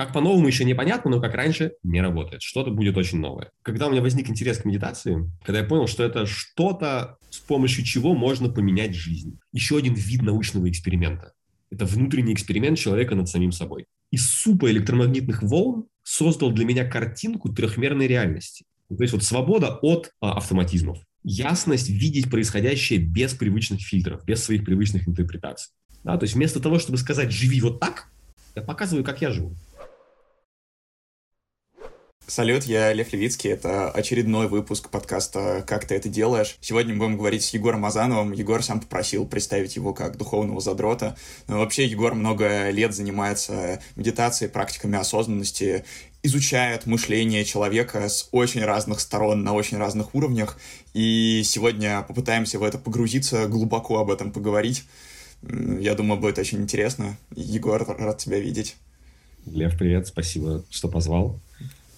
Как по-новому еще непонятно, но как раньше не работает. Что-то будет очень новое. Когда у меня возник интерес к медитации, когда я понял, что это что-то, с помощью чего можно поменять жизнь. Еще один вид научного эксперимента. Это внутренний эксперимент человека над самим собой. Из супа электромагнитных волн создал для меня картинку трехмерной реальности. То есть вот свобода от а, автоматизмов. Ясность видеть происходящее без привычных фильтров, без своих привычных интерпретаций. Да, то есть вместо того, чтобы сказать «живи вот так», я показываю, как я живу. Салют, я Лев Левицкий. Это очередной выпуск подкаста «Как ты это делаешь?». Сегодня мы будем говорить с Егором Азановым. Егор сам попросил представить его как духовного задрота. Но вообще Егор много лет занимается медитацией, практиками осознанности, изучает мышление человека с очень разных сторон, на очень разных уровнях. И сегодня попытаемся в это погрузиться, глубоко об этом поговорить. Я думаю, будет очень интересно. Егор, рад тебя видеть. Лев, привет, спасибо, что позвал.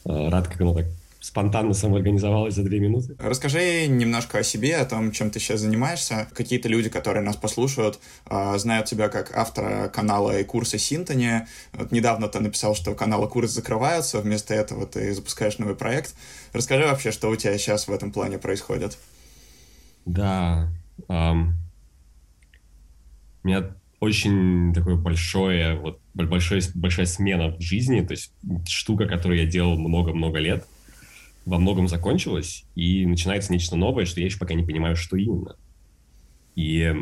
Э, рад, как оно так спонтанно самоорганизовалось за две минуты. Расскажи немножко о себе, о том, чем ты сейчас занимаешься. Какие-то люди, которые нас послушают, э, знают тебя как автора канала и курса Синтони. Вот недавно ты написал, что каналы курс закрываются, вместо этого ты запускаешь новый проект. Расскажи вообще, что у тебя сейчас в этом плане происходит. Да, um, у меня очень такое большое, вот большое, большая смена в жизни, то есть штука, которую я делал много-много лет, во многом закончилась, и начинается нечто новое, что я еще пока не понимаю, что именно. И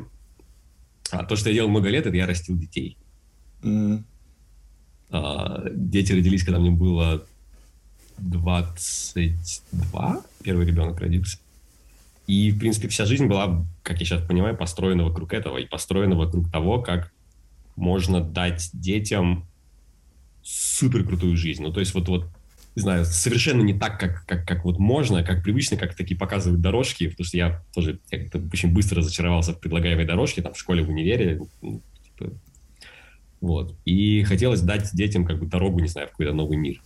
а то, что я делал много лет, это я растил детей. Mm. А, дети родились, когда мне было 22, первый ребенок родился. И, в принципе, вся жизнь была, как я сейчас понимаю, построена вокруг этого и построена вокруг того, как можно дать детям супер крутую жизнь. Ну, то есть вот, вот не знаю, совершенно не так, как, как, как вот можно, как привычно, как такие показывают дорожки, потому что я тоже я очень быстро разочаровался в предлагаемой дорожке, там, в школе, в универе, ну, типа, вот. И хотелось дать детям как бы дорогу, не знаю, в какой-то новый мир.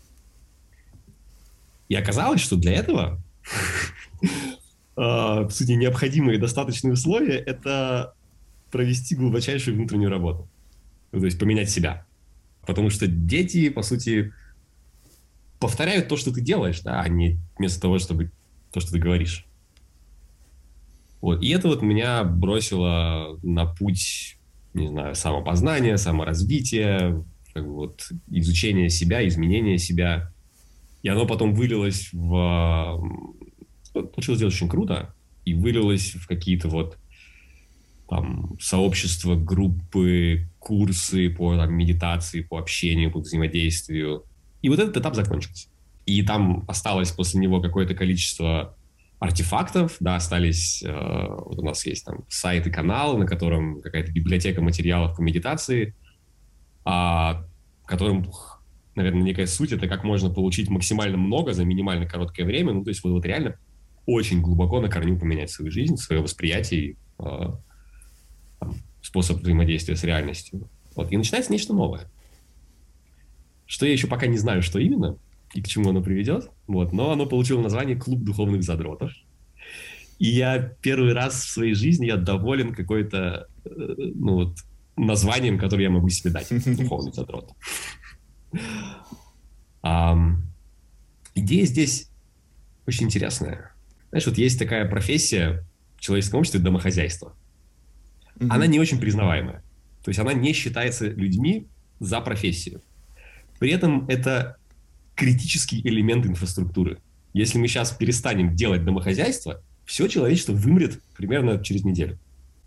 И оказалось, что для этого э, в сути, необходимые достаточные условия – это провести глубочайшую внутреннюю работу. Ну, то есть поменять себя. Потому что дети, по сути, повторяют то, что ты делаешь, да, а не вместо того, чтобы то, что ты говоришь. Вот. И это вот меня бросило на путь, не знаю, самопознания, саморазвития, как бы вот изучения себя, изменения себя. И оно потом вылилось в получилось сделать очень круто и вылилось в какие-то вот там сообщества, группы, курсы по там, медитации, по общению, по взаимодействию. И вот этот этап закончился. И там осталось после него какое-то количество артефактов, да, остались, э, вот у нас есть там сайт и канал, на котором какая-то библиотека материалов по медитации, а, которым, наверное, некая суть, это как можно получить максимально много за минимально короткое время, ну, то есть вот, вот реально очень глубоко на корню поменять свою жизнь, свое восприятие, э, там, способ взаимодействия с реальностью. Вот. И начинается нечто новое. Что я еще пока не знаю, что именно и к чему оно приведет, вот, но оно получило название «Клуб духовных задротов». И я первый раз в своей жизни я доволен какой-то э, ну, вот, названием, которое я могу себе дать. Духовный задрот. Um, идея здесь очень интересная. Знаешь, вот есть такая профессия в человеческом обществе домохозяйство. Mm-hmm. Она не очень признаваемая. То есть она не считается людьми за профессию. При этом это критический элемент инфраструктуры. Если мы сейчас перестанем делать домохозяйство, все человечество вымрет примерно через неделю.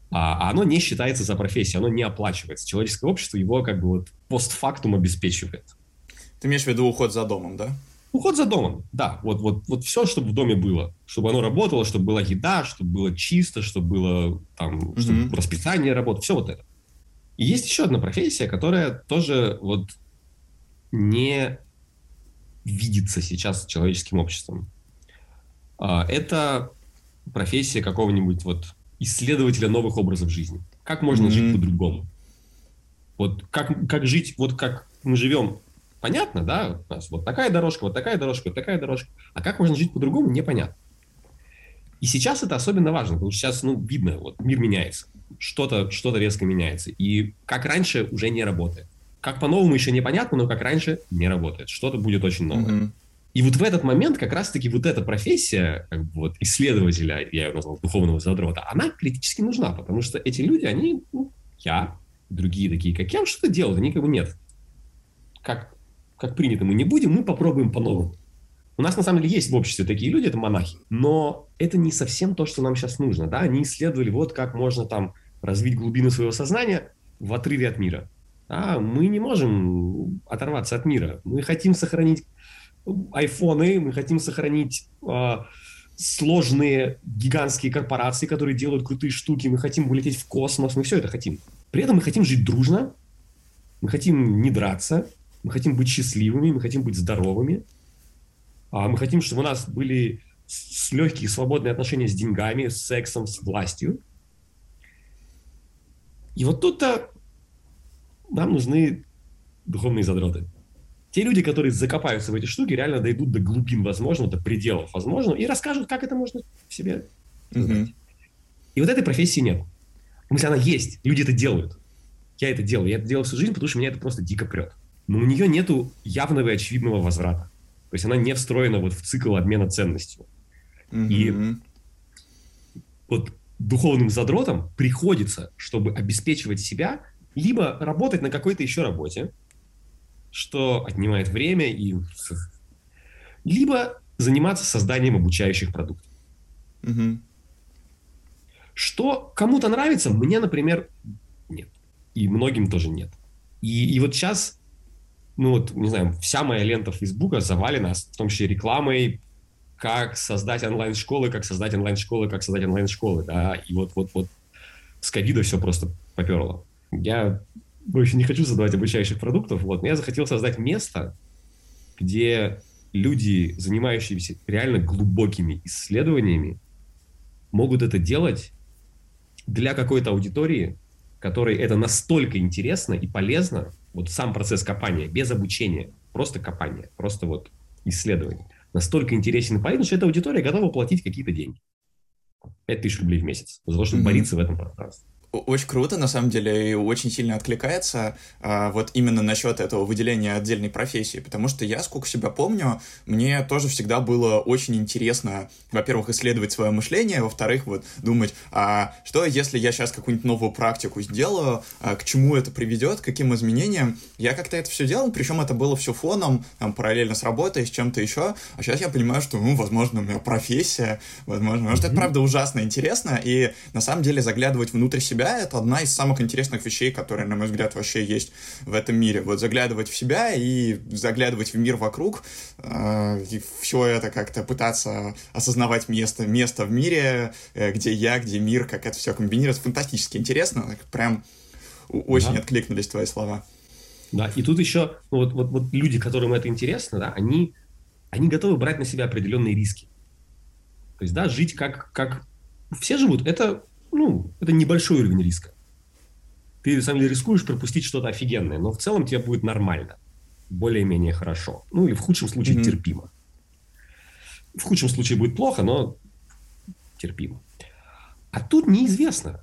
А, а оно не считается за профессию, оно не оплачивается. Человеческое общество его как бы вот постфактум обеспечивает. Ты имеешь в виду уход за домом, да? Уход за домом, да. Вот, вот, вот все, чтобы в доме было. Чтобы оно работало, чтобы была еда, чтобы было чисто, чтобы было там, mm-hmm. чтобы расписание работало, все вот это. И есть еще одна профессия, которая тоже вот не видится сейчас человеческим обществом. А, это профессия какого-нибудь вот исследователя новых образов жизни. Как можно mm-hmm. жить по-другому? Вот как, как жить, вот как мы живем понятно, да, у нас вот такая дорожка, вот такая дорожка, вот такая дорожка. А как можно жить по-другому, непонятно. И сейчас это особенно важно, потому что сейчас, ну, видно, вот мир меняется, что-то что резко меняется. И как раньше уже не работает. Как по-новому еще непонятно, но как раньше не работает. Что-то будет очень новое. Mm-hmm. И вот в этот момент как раз-таки вот эта профессия как бы вот исследователя, я ее назвал духовного задрота, она критически нужна, потому что эти люди, они, ну, я, другие такие, как я, что-то делают, они как бы нет. Как, как принято, мы не будем, мы попробуем по-новому. У нас на самом деле есть в обществе такие люди, это монахи, но это не совсем то, что нам сейчас нужно, да, они исследовали вот как можно там развить глубины своего сознания в отрыве от мира. А мы не можем оторваться от мира. Мы хотим сохранить айфоны, мы хотим сохранить э, сложные гигантские корпорации, которые делают крутые штуки, мы хотим улететь в космос, мы все это хотим. При этом мы хотим жить дружно, мы хотим не драться, мы хотим быть счастливыми, мы хотим быть здоровыми, а мы хотим, чтобы у нас были с легкие свободные отношения с деньгами, с сексом, с властью. И вот тут-то нам нужны духовные задроты. Те люди, которые закопаются в эти штуки, реально дойдут до глубин возможного, до пределов возможного и расскажут, как это можно в себе. И вот этой профессии нет. В смысле, она есть, люди это делают. Я это делаю, я это делаю всю жизнь, потому что меня это просто дико прет. Но у нее нету явного и очевидного возврата. То есть она не встроена вот в цикл обмена ценностью. Mm-hmm. И вот духовным задротам приходится, чтобы обеспечивать себя, либо работать на какой-то еще работе, что отнимает время, и... либо заниматься созданием обучающих продуктов. Угу. Что кому-то нравится, мне, например, нет. И многим тоже нет. И, и вот сейчас, ну вот, не знаю, вся моя лента Фейсбука завалена, в том числе рекламой, как создать онлайн-школы, как создать онлайн-школы, как создать онлайн-школы, да, и вот, вот, вот с ковида все просто поперло. Я больше не хочу создавать обучающих продуктов, вот, но я захотел создать место, где люди, занимающиеся реально глубокими исследованиями, могут это делать для какой-то аудитории, которой это настолько интересно и полезно, вот сам процесс копания, без обучения, просто копание, просто вот исследование, настолько интересен и полезен, что эта аудитория готова платить какие-то деньги. 5 тысяч рублей в месяц за то, чтобы mm-hmm. бориться в этом пространстве очень круто, на самом деле, и очень сильно откликается а, вот именно насчет этого выделения отдельной профессии, потому что я, сколько себя помню, мне тоже всегда было очень интересно, во-первых, исследовать свое мышление, во-вторых, вот думать, а что если я сейчас какую-нибудь новую практику сделаю, а, к чему это приведет, к каким изменениям. Я как-то это все делал, причем это было все фоном, там, параллельно с работой, с чем-то еще, а сейчас я понимаю, что, ну, возможно, у меня профессия, возможно, может, это правда ужасно интересно, и на самом деле заглядывать внутрь себя себя — это одна из самых интересных вещей, которые, на мой взгляд, вообще есть в этом мире. Вот заглядывать в себя и заглядывать в мир вокруг, э, и все это как-то пытаться осознавать место, место в мире, э, где я, где мир, как это все комбинируется. Фантастически интересно, прям очень да. откликнулись твои слова. Да, и тут еще ну, вот, вот, вот люди, которым это интересно, да, они, они готовы брать на себя определенные риски. То есть, да, жить как, как все живут, это ну, это небольшой уровень риска. Ты, на самом деле, рискуешь пропустить что-то офигенное, но в целом тебе будет нормально. Более-менее хорошо. Ну, или в худшем случае mm-hmm. терпимо. В худшем случае будет плохо, но терпимо. А тут неизвестно.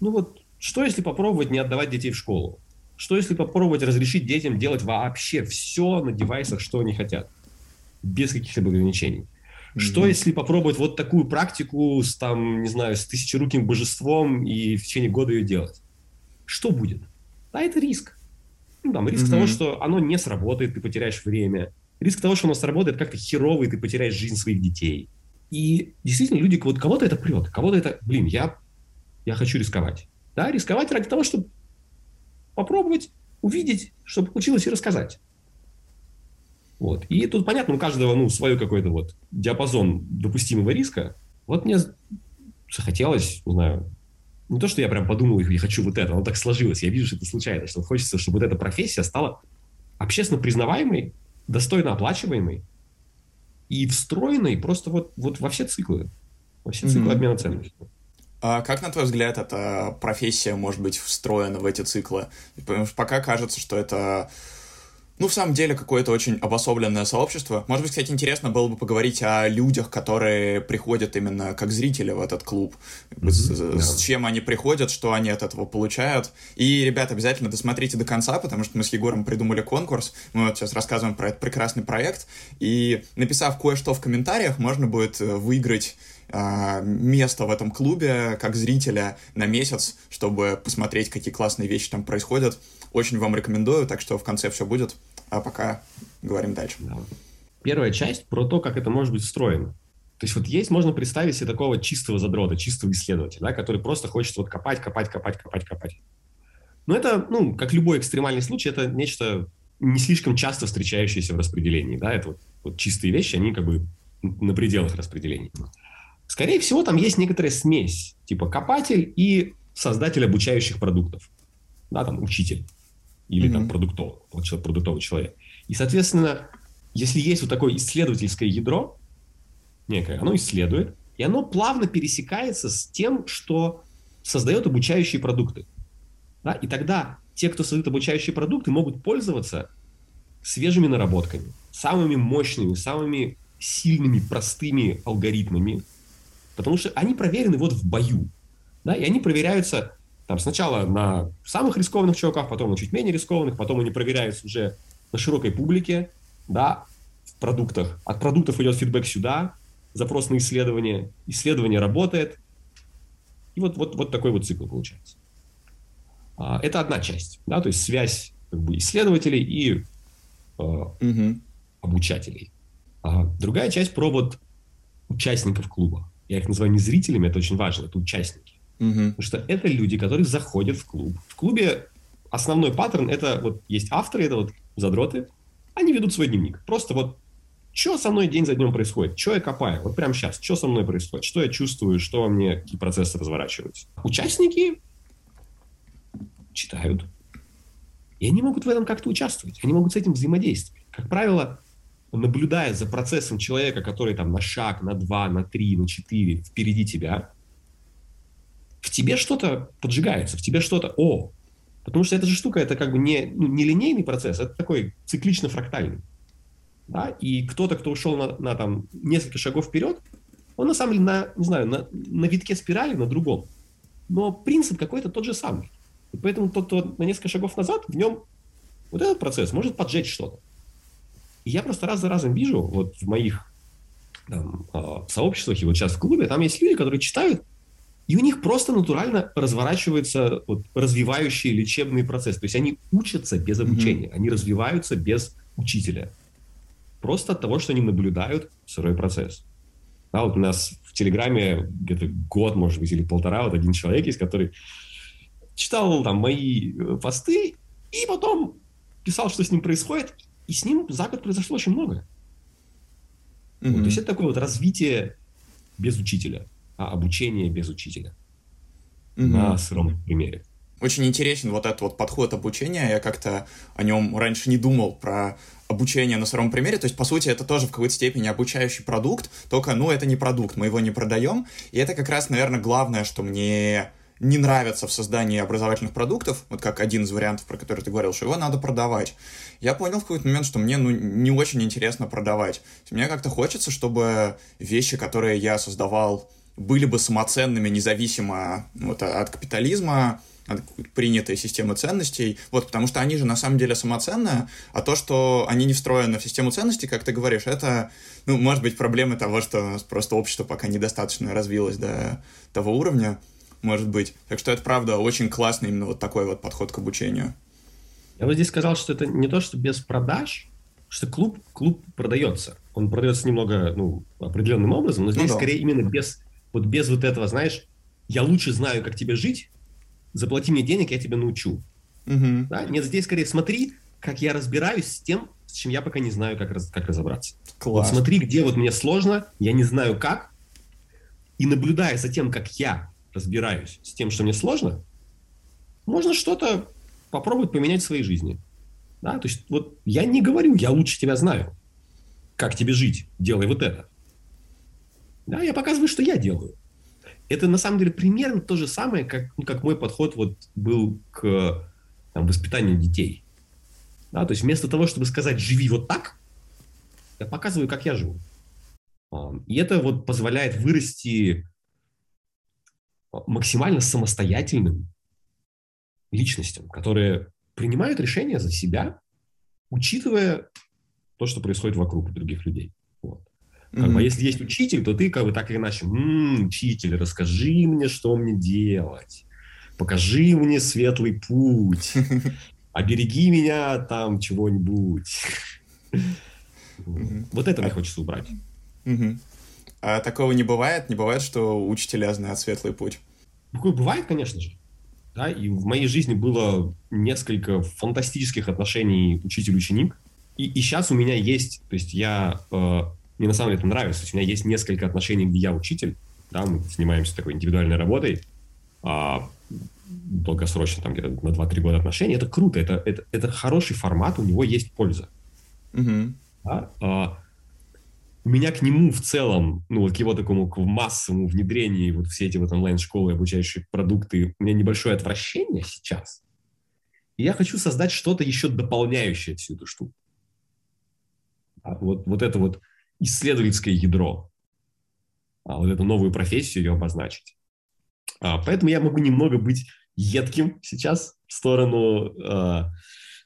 Ну вот, что если попробовать не отдавать детей в школу? Что если попробовать разрешить детям делать вообще все на девайсах, что они хотят? Без каких-либо ограничений. Что если попробовать вот такую практику с, там, не знаю, с тысячеруким божеством и в течение года ее делать? Что будет? Да, это риск. Ну, там, риск mm-hmm. того, что оно не сработает, ты потеряешь время. Риск того, что оно сработает как-то херово, и ты потеряешь жизнь своих детей. И действительно, люди, вот кого-то это прет, кого-то это, блин, я, я хочу рисковать. Да, рисковать ради того, чтобы попробовать, увидеть, что получилось, и рассказать. Вот. И тут понятно, у каждого ну, свой какой-то вот диапазон допустимого риска. Вот мне захотелось, не знаю, не то, что я прям подумал, я хочу вот это, оно так сложилось, я вижу, что это случайно, что хочется, чтобы вот эта профессия стала общественно признаваемой, достойно оплачиваемой и встроенной просто вот, вот во все циклы, во все циклы mm-hmm. обмена ценностями. А как, на твой взгляд, эта профессия может быть встроена в эти циклы? Потому что пока кажется, что это ну, в самом деле, какое-то очень обособленное сообщество. Может быть, кстати, интересно было бы поговорить о людях, которые приходят именно как зрители в этот клуб. Mm-hmm. С, yeah. с чем они приходят, что они от этого получают. И, ребят, обязательно досмотрите до конца, потому что мы с Егором придумали конкурс. Мы вот сейчас рассказываем про этот прекрасный проект. И написав кое-что в комментариях, можно будет э, выиграть а, место в этом клубе как зрителя на месяц, чтобы посмотреть, какие классные вещи там происходят. Очень вам рекомендую, так что в конце все будет. А пока говорим дальше. Да. Первая часть про то, как это может быть встроено. То есть вот есть, можно представить себе такого чистого задрота, чистого исследователя, да, который просто хочет вот копать, копать, копать, копать, копать. Но это, ну, как любой экстремальный случай, это нечто не слишком часто встречающееся в распределении, да, это вот, вот чистые вещи, они как бы на пределах распределения. Скорее всего, там есть некоторая смесь, типа копатель и создатель обучающих продуктов, да, там учитель или mm-hmm. там продуктовый, продуктовый человек. И, соответственно, если есть вот такое исследовательское ядро, некое, оно исследует, и оно плавно пересекается с тем, что создает обучающие продукты. Да? И тогда те, кто создает обучающие продукты, могут пользоваться свежими наработками, самыми мощными, самыми сильными, простыми алгоритмами, потому что они проверены вот в бою. Да? И они проверяются там сначала на самых рискованных чуваках, потом на чуть менее рискованных, потом они проверяются уже на широкой публике, да, в продуктах. От продуктов идет фидбэк сюда, запрос на исследование, исследование работает. И вот, вот, вот такой вот цикл получается. А, это одна часть, да, то есть связь как бы, исследователей и э, угу. обучателей. А другая часть про вот участников клуба. Я их называю не зрителями, это очень важно, это участники. Потому что это люди, которые заходят в клуб. В клубе основной паттерн это вот есть авторы, это вот задроты, они ведут свой дневник. Просто вот что со мной день за днем происходит, что я копаю, вот прямо сейчас, что со мной происходит, что я чувствую, что во мне, какие процессы разворачиваются. Участники читают, и они могут в этом как-то участвовать, они могут с этим взаимодействовать. Как правило, наблюдая за процессом человека, который там на шаг, на два, на три, на четыре впереди тебя, в тебе что-то поджигается, в тебе что-то, о, потому что эта же штука, это как бы не, ну, не линейный процесс, это такой циклично-фрактальный. Да? И кто-то, кто ушел на, на там, несколько шагов вперед, он на самом деле на, не знаю, на, на витке спирали, на другом. Но принцип какой-то тот же самый. И поэтому тот, кто на несколько шагов назад, в нем вот этот процесс может поджечь что-то. И я просто раз за разом вижу, вот в моих там, а, сообществах и вот сейчас в клубе, там есть люди, которые читают и у них просто натурально разворачивается вот, развивающий лечебный процесс. То есть они учатся без обучения, mm-hmm. они развиваются без учителя. Просто от того, что они наблюдают сырой процесс. Да, вот у нас в Телеграме где-то год, может быть, или полтора, вот один человек есть, который читал там мои э, посты и потом писал, что с ним происходит, и с ним за год произошло очень много. Mm-hmm. Вот, то есть это такое вот развитие без учителя а обучение без учителя. Угу. На сыром примере. Очень интересен вот этот вот подход обучения. Я как-то о нем раньше не думал, про обучение на сыром примере. То есть, по сути, это тоже в какой-то степени обучающий продукт, только, ну, это не продукт, мы его не продаем. И это как раз, наверное, главное, что мне не нравится в создании образовательных продуктов, вот как один из вариантов, про который ты говорил, что его надо продавать. Я понял в какой-то момент, что мне ну, не очень интересно продавать. Мне как-то хочется, чтобы вещи, которые я создавал были бы самоценными независимо вот, от капитализма, от принятой системы ценностей, вот, потому что они же на самом деле самоценные, а то, что они не встроены в систему ценностей, как ты говоришь, это, ну, может быть, проблемы того, что просто общество пока недостаточно развилось до того уровня, может быть. Так что это, правда, очень классный именно вот такой вот подход к обучению. Я бы здесь сказал, что это не то, что без продаж, что клуб, клуб продается. Он продается немного, ну, определенным образом, но здесь ну, да. скорее именно без вот без вот этого, знаешь, я лучше знаю, как тебе жить, заплати мне денег, я тебя научу. Угу. Да? Нет, здесь скорее смотри, как я разбираюсь с тем, с чем я пока не знаю, как, раз, как разобраться. Класс. Вот смотри, где вот мне сложно, я не знаю как, и наблюдая за тем, как я разбираюсь с тем, что мне сложно, можно что-то попробовать поменять в своей жизни. Да? То есть вот я не говорю, я лучше тебя знаю, как тебе жить, делай вот это. Да, я показываю, что я делаю. Это на самом деле примерно то же самое, как, ну, как мой подход вот был к там, воспитанию детей. Да, то есть вместо того, чтобы сказать «живи вот так», я показываю, как я живу. А, и это вот позволяет вырасти максимально самостоятельным личностям, которые принимают решения за себя, учитывая то, что происходит вокруг других людей. Как mm-hmm. бы, а если есть учитель, то ты как бы так или иначе, м-м, учитель, расскажи мне, что мне делать, покажи мне светлый путь, обереги меня там чего-нибудь. Вот это мне хочется убрать. А такого не бывает? Не бывает, что учителя знают светлый путь? Такое бывает, конечно же. Да, и в моей жизни было несколько фантастических отношений учитель-ученик. И, и сейчас у меня есть, то есть я, э, мне на самом деле это нравится, у меня есть несколько отношений, где я учитель, да, мы занимаемся такой индивидуальной работой, а, долгосрочно, там где-то на 2-3 года отношений, это круто, это, это, это хороший формат, у него есть польза. Угу. Да? А, у меня к нему в целом, ну, вот к его такому к массовому внедрению, вот все эти вот онлайн-школы, обучающие продукты, у меня небольшое отвращение сейчас. И я хочу создать что-то еще дополняющее всю эту штуку. А вот, вот это вот исследовательское ядро, а вот эту новую профессию ее обозначить. А, поэтому я могу немного быть едким сейчас в сторону а,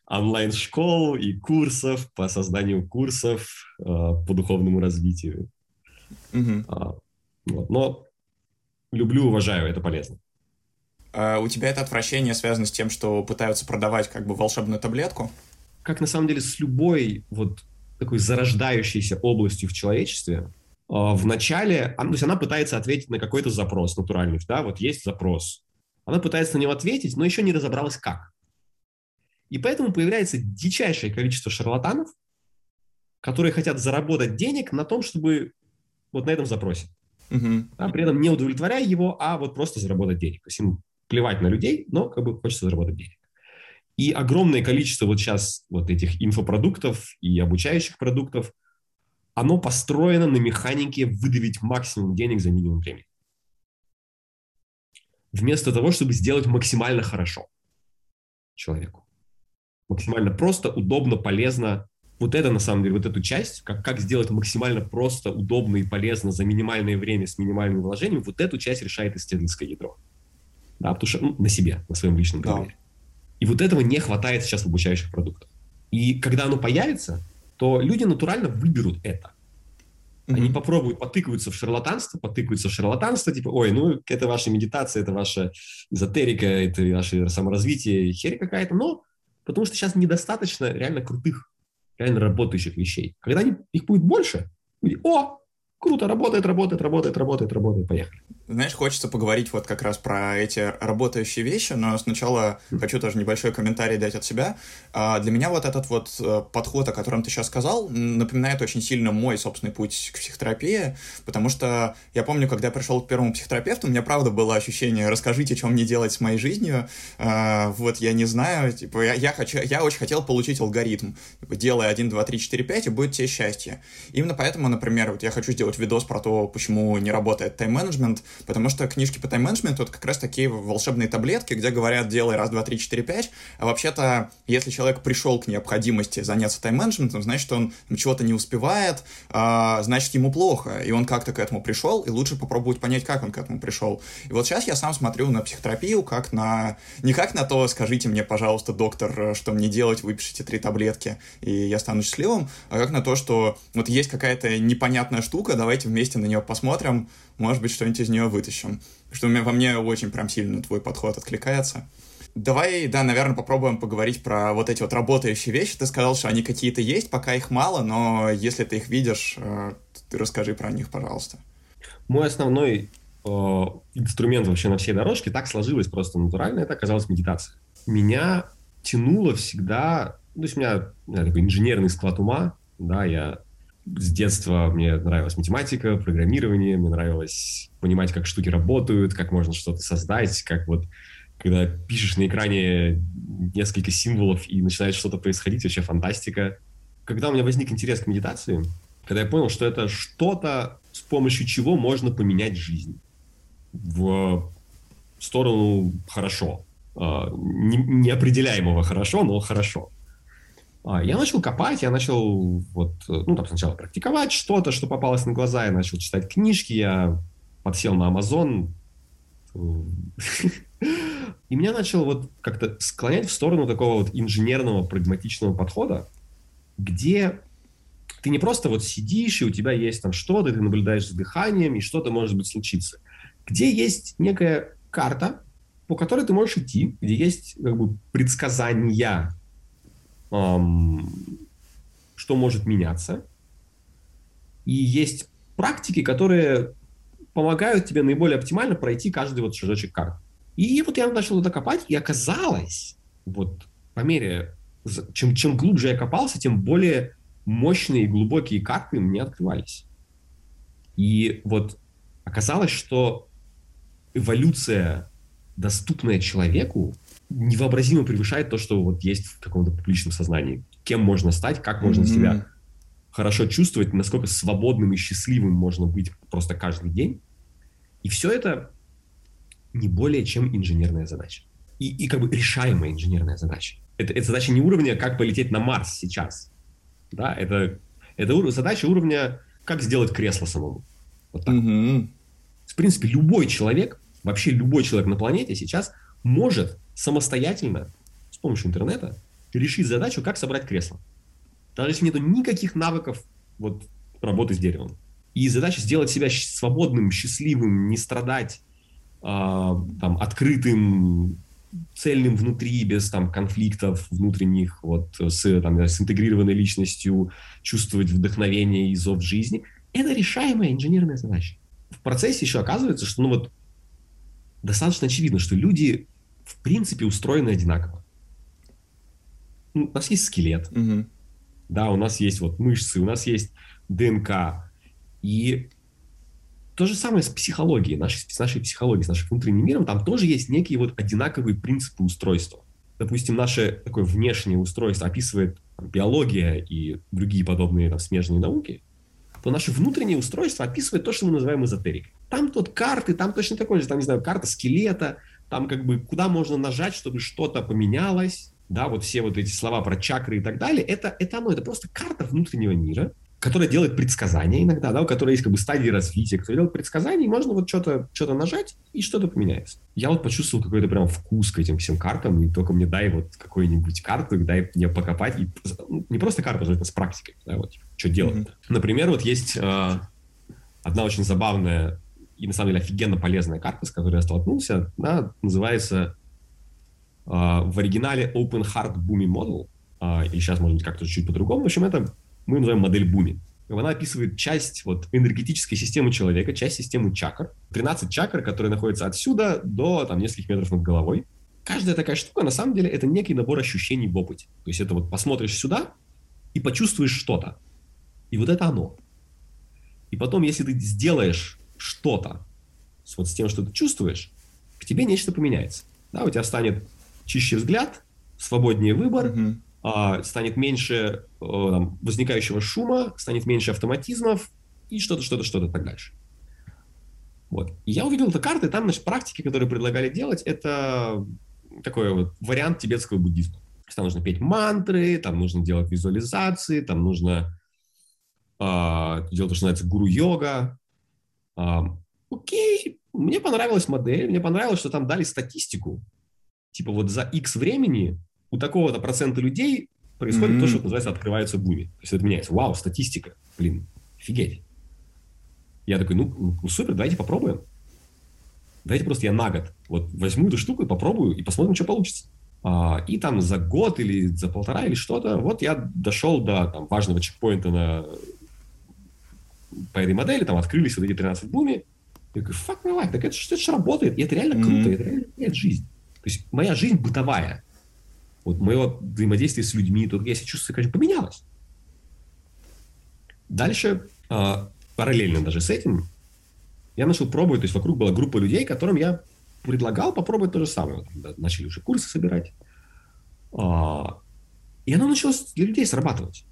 онлайн-школ и курсов по созданию курсов э, по духовному развитию. Угу. А, вот. Но люблю, уважаю, это полезно. А у тебя это отвращение связано с тем, что пытаются продавать как бы волшебную таблетку? Как на самом деле с любой вот такой зарождающейся областью в человечестве, э, в начале, то есть она пытается ответить на какой-то запрос натуральный, да, вот есть запрос. Она пытается на него ответить, но еще не разобралась как. И поэтому появляется дичайшее количество шарлатанов, которые хотят заработать денег на том, чтобы вот на этом запросе. Угу. А при этом не удовлетворяя его, а вот просто заработать денег. То есть им плевать на людей, но как бы хочется заработать денег. И огромное количество вот сейчас вот этих инфопродуктов и обучающих продуктов, оно построено на механике выдавить максимум денег за минимум времени. Вместо того, чтобы сделать максимально хорошо человеку максимально просто, удобно, полезно. Вот это, на самом деле, вот эту часть, как, как сделать максимально просто, удобно и полезно за минимальное время с минимальным вложением, вот эту часть решает исследовательское ядро. Да, потому что ну, на себе, на своем личном примере. Да. И вот этого не хватает сейчас в обучающих продуктах. И когда оно появится, то люди натурально выберут это. Они mm-hmm. попробуют, потыкаются в шарлатанство, потыкаются в шарлатанство, типа, ой, ну, это ваша медитация, это ваша эзотерика, это ваше саморазвитие, херь какая-то, но Потому что сейчас недостаточно реально крутых, реально работающих вещей. Когда они, их будет больше, люди, о, круто, работает, работает, работает, работает, работает, поехали. Знаешь, хочется поговорить вот как раз про эти работающие вещи, но сначала хочу тоже небольшой комментарий дать от себя. А, для меня вот этот вот э, подход, о котором ты сейчас сказал, напоминает очень сильно мой собственный путь к психотерапии, потому что я помню, когда я пришел к первому психотерапевту, у меня правда было ощущение, расскажите, что мне делать с моей жизнью, а, вот я не знаю, типа, я, я, хочу, я очень хотел получить алгоритм, типа, делай 1, 2, 3, 4, 5, и будет тебе счастье. Именно поэтому, например, вот я хочу сделать видос про то, почему не работает тайм-менеджмент, потому что книжки по тайм-менеджменту — это как раз такие волшебные таблетки, где говорят «делай раз, два, три, четыре, пять», а вообще-то, если человек пришел к необходимости заняться тайм-менеджментом, значит, он чего-то не успевает, а, значит, ему плохо, и он как-то к этому пришел, и лучше попробовать понять, как он к этому пришел. И вот сейчас я сам смотрю на психотерапию как на... Не как на то, скажите мне, пожалуйста, доктор, что мне делать, выпишите три таблетки, и я стану счастливым, а как на то, что вот есть какая-то непонятная штука, давайте вместе на нее посмотрим, может быть, что-нибудь из нее вытащим. Что у меня, во мне очень прям сильно твой подход откликается. Давай, да, наверное, попробуем поговорить про вот эти вот работающие вещи. Ты сказал, что они какие-то есть, пока их мало, но если ты их видишь, э, ты расскажи про них, пожалуйста. Мой основной э, инструмент вообще на всей дорожке так сложилось просто натурально, это оказалась медитация. Меня тянуло всегда, то есть у меня, у меня такой инженерный склад ума, да, я с детства мне нравилась математика, программирование, мне нравилось понимать, как штуки работают, как можно что-то создать, как вот когда пишешь на экране несколько символов и начинает что-то происходить, вообще фантастика. Когда у меня возник интерес к медитации, когда я понял, что это что-то, с помощью чего можно поменять жизнь в сторону хорошо, а, неопределяемого хорошо, но хорошо. А, я начал копать, я начал вот, ну, там сначала практиковать что-то, что попалось на глаза, я начал читать книжки, я подсел на Amazon, и меня начал вот как-то склонять в сторону такого вот инженерного, прагматичного подхода, где ты не просто вот сидишь, и у тебя есть там что-то, ты наблюдаешь за дыханием, и что-то может быть случиться. Где есть некая карта, по которой ты можешь идти, где есть как бы предсказания что может меняться. И есть практики, которые помогают тебе наиболее оптимально пройти каждый вот шажочек карты. И вот я начал это копать, и оказалось, вот по мере, чем, чем глубже я копался, тем более мощные и глубокие карты мне открывались. И вот оказалось, что эволюция, доступная человеку, невообразимо превышает то, что вот есть в каком-то публичном сознании. Кем можно стать, как можно mm-hmm. себя хорошо чувствовать, насколько свободным и счастливым можно быть просто каждый день. И все это не более чем инженерная задача. И, и как бы решаемая инженерная задача. Это, это задача не уровня, как полететь на Марс сейчас. Да, это, это задача уровня, как сделать кресло самому. Вот так. Mm-hmm. В принципе, любой человек, вообще любой человек на планете сейчас может самостоятельно с помощью интернета решить задачу, как собрать кресло. Даже если нет никаких навыков вот, работы с деревом. И задача сделать себя свободным, счастливым, не страдать, э, там, открытым, цельным внутри, без там, конфликтов внутренних, вот, с, там, с интегрированной личностью, чувствовать вдохновение и зов жизни. Это решаемая инженерная задача. В процессе еще оказывается, что ну, вот, достаточно очевидно, что люди в принципе устроены одинаково. Ну, у нас есть скелет, угу. да, у нас есть вот мышцы, у нас есть ДНК. И то же самое с психологией, нашей, с нашей психологией, с нашим внутренним миром, там тоже есть некие вот одинаковые принципы устройства. Допустим, наше такое внешнее устройство описывает там, биология и другие подобные там, смежные науки, то наше внутреннее устройство описывает то, что мы называем эзотерикой. Там тут карты, там точно такое же, там, не знаю, карта скелета, там как бы куда можно нажать, чтобы что-то поменялось, да, вот все вот эти слова про чакры и так далее, это, это оно, это просто карта внутреннего мира, которая делает предсказания иногда, да, у которой есть как бы стадии развития, которая делает предсказания, и можно вот что-то что нажать, и что-то поменяется. Я вот почувствовал какой-то прям вкус к этим всем картам, и только мне дай вот какую-нибудь карту, дай мне покопать, и ну, не просто карту, а это с практикой, да, вот, что делать. Mm-hmm. Например, вот есть э, одна очень забавная и на самом деле офигенно полезная карта, с которой я столкнулся, она называется э, в оригинале Open Heart Booming Model, э, или сейчас, может быть, как-то чуть по-другому. В общем, это мы называем модель Буми. Она описывает часть вот, энергетической системы человека, часть системы чакр. 13 чакр, которые находятся отсюда до там, нескольких метров над головой. Каждая такая штука, на самом деле, это некий набор ощущений в опыте. То есть это вот посмотришь сюда и почувствуешь что-то. И вот это оно. И потом, если ты сделаешь что-то с, вот с тем, что ты чувствуешь, к тебе нечто поменяется. Да, у тебя станет чище взгляд, свободнее выбор, mm-hmm. а, станет меньше а, там, возникающего шума, станет меньше автоматизмов и что-то, что-то, что-то так дальше. Вот. И я увидел эту карту, и там, значит, практики, которые предлагали делать, это такой вот вариант тибетского буддизма. Там нужно петь мантры, там нужно делать визуализации, там нужно э, делать то, что называется гуру-йога, окей, мне понравилась модель, мне понравилось, что там дали статистику. Типа вот за X времени у такого-то процента людей происходит mm-hmm. то, что называется открываются буми. То есть это меняется. Вау, статистика. Блин, офигеть. Я такой, ну, ну, ну супер, давайте попробуем. Давайте просто я на год вот возьму эту штуку и попробую, и посмотрим, что получится. А, и там за год или за полтора или что-то, вот я дошел до там, важного чекпоинта на по этой модели, там открылись вот эти 13 буми. Я говорю, fuck my life, так это, это же работает, и это реально mm-hmm. круто, это реально меняет жизнь. То есть моя жизнь бытовая, вот мое взаимодействие с людьми, тут я себя чувствую, конечно, поменялось. Дальше, э, параллельно даже с этим, я начал пробовать, то есть вокруг была группа людей, которым я предлагал попробовать то же самое. Начали уже курсы собирать. Э, и оно начало для людей срабатывать.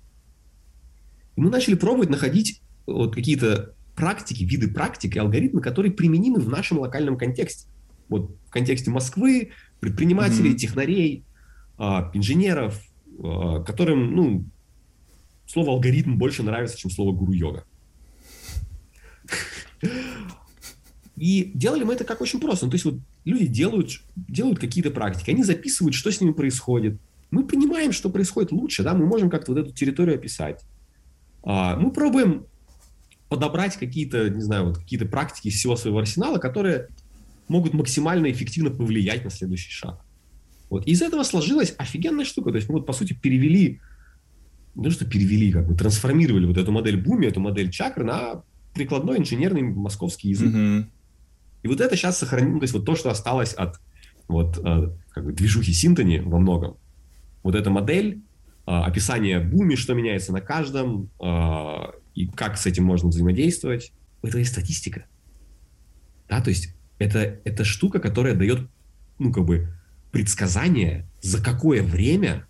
И мы начали пробовать находить вот какие-то практики, виды практик и алгоритмы, которые применимы в нашем локальном контексте. Вот в контексте Москвы, предпринимателей, mm-hmm. технарей, а, инженеров, э, которым, ну, слово алгоритм больше нравится, чем слово гуру-йога. И делали мы это как очень просто. Ну, то есть вот люди делают, делают какие-то практики, они записывают, что с ними происходит. Мы понимаем, что происходит лучше, да, мы можем как-то вот эту территорию описать. А, мы пробуем подобрать какие-то, не знаю, вот какие-то практики из всего своего арсенала, которые могут максимально эффективно повлиять на следующий шаг. Вот. из этого сложилась офигенная штука. То есть мы вот, по сути, перевели, то, что перевели, как бы трансформировали вот эту модель Буми, эту модель чакры на прикладной инженерный московский язык. Mm-hmm. И вот это сейчас сохранилось, то есть вот то, что осталось от вот, э, как бы движухи Синтони во многом. Вот эта модель, описание буми, что меняется на каждом, э, и как с этим можно взаимодействовать, это и статистика. Да, то есть это, это штука, которая дает, ну, как бы, предсказание, за какое время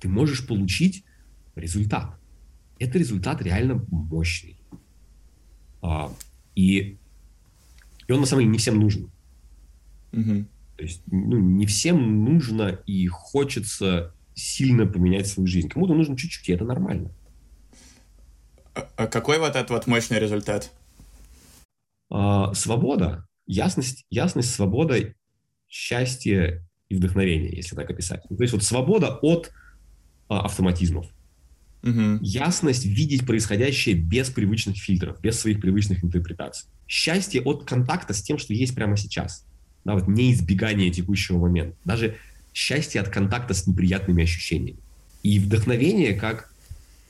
ты можешь получить результат. Это результат реально мощный. А, и, и он на самом деле не всем нужен. Угу. То есть ну, не всем нужно и хочется сильно поменять свою жизнь. Кому-то нужно чуть-чуть, и это нормально. А, а какой вот этот вот мощный результат? А, свобода, ясность, ясность, свобода, счастье и вдохновение, если так описать. То есть вот свобода от а, автоматизмов. Угу. Ясность видеть происходящее без привычных фильтров, без своих привычных интерпретаций. Счастье от контакта с тем, что есть прямо сейчас. Да, вот не избегание текущего момента. Даже счастье от контакта с неприятными ощущениями. И вдохновение как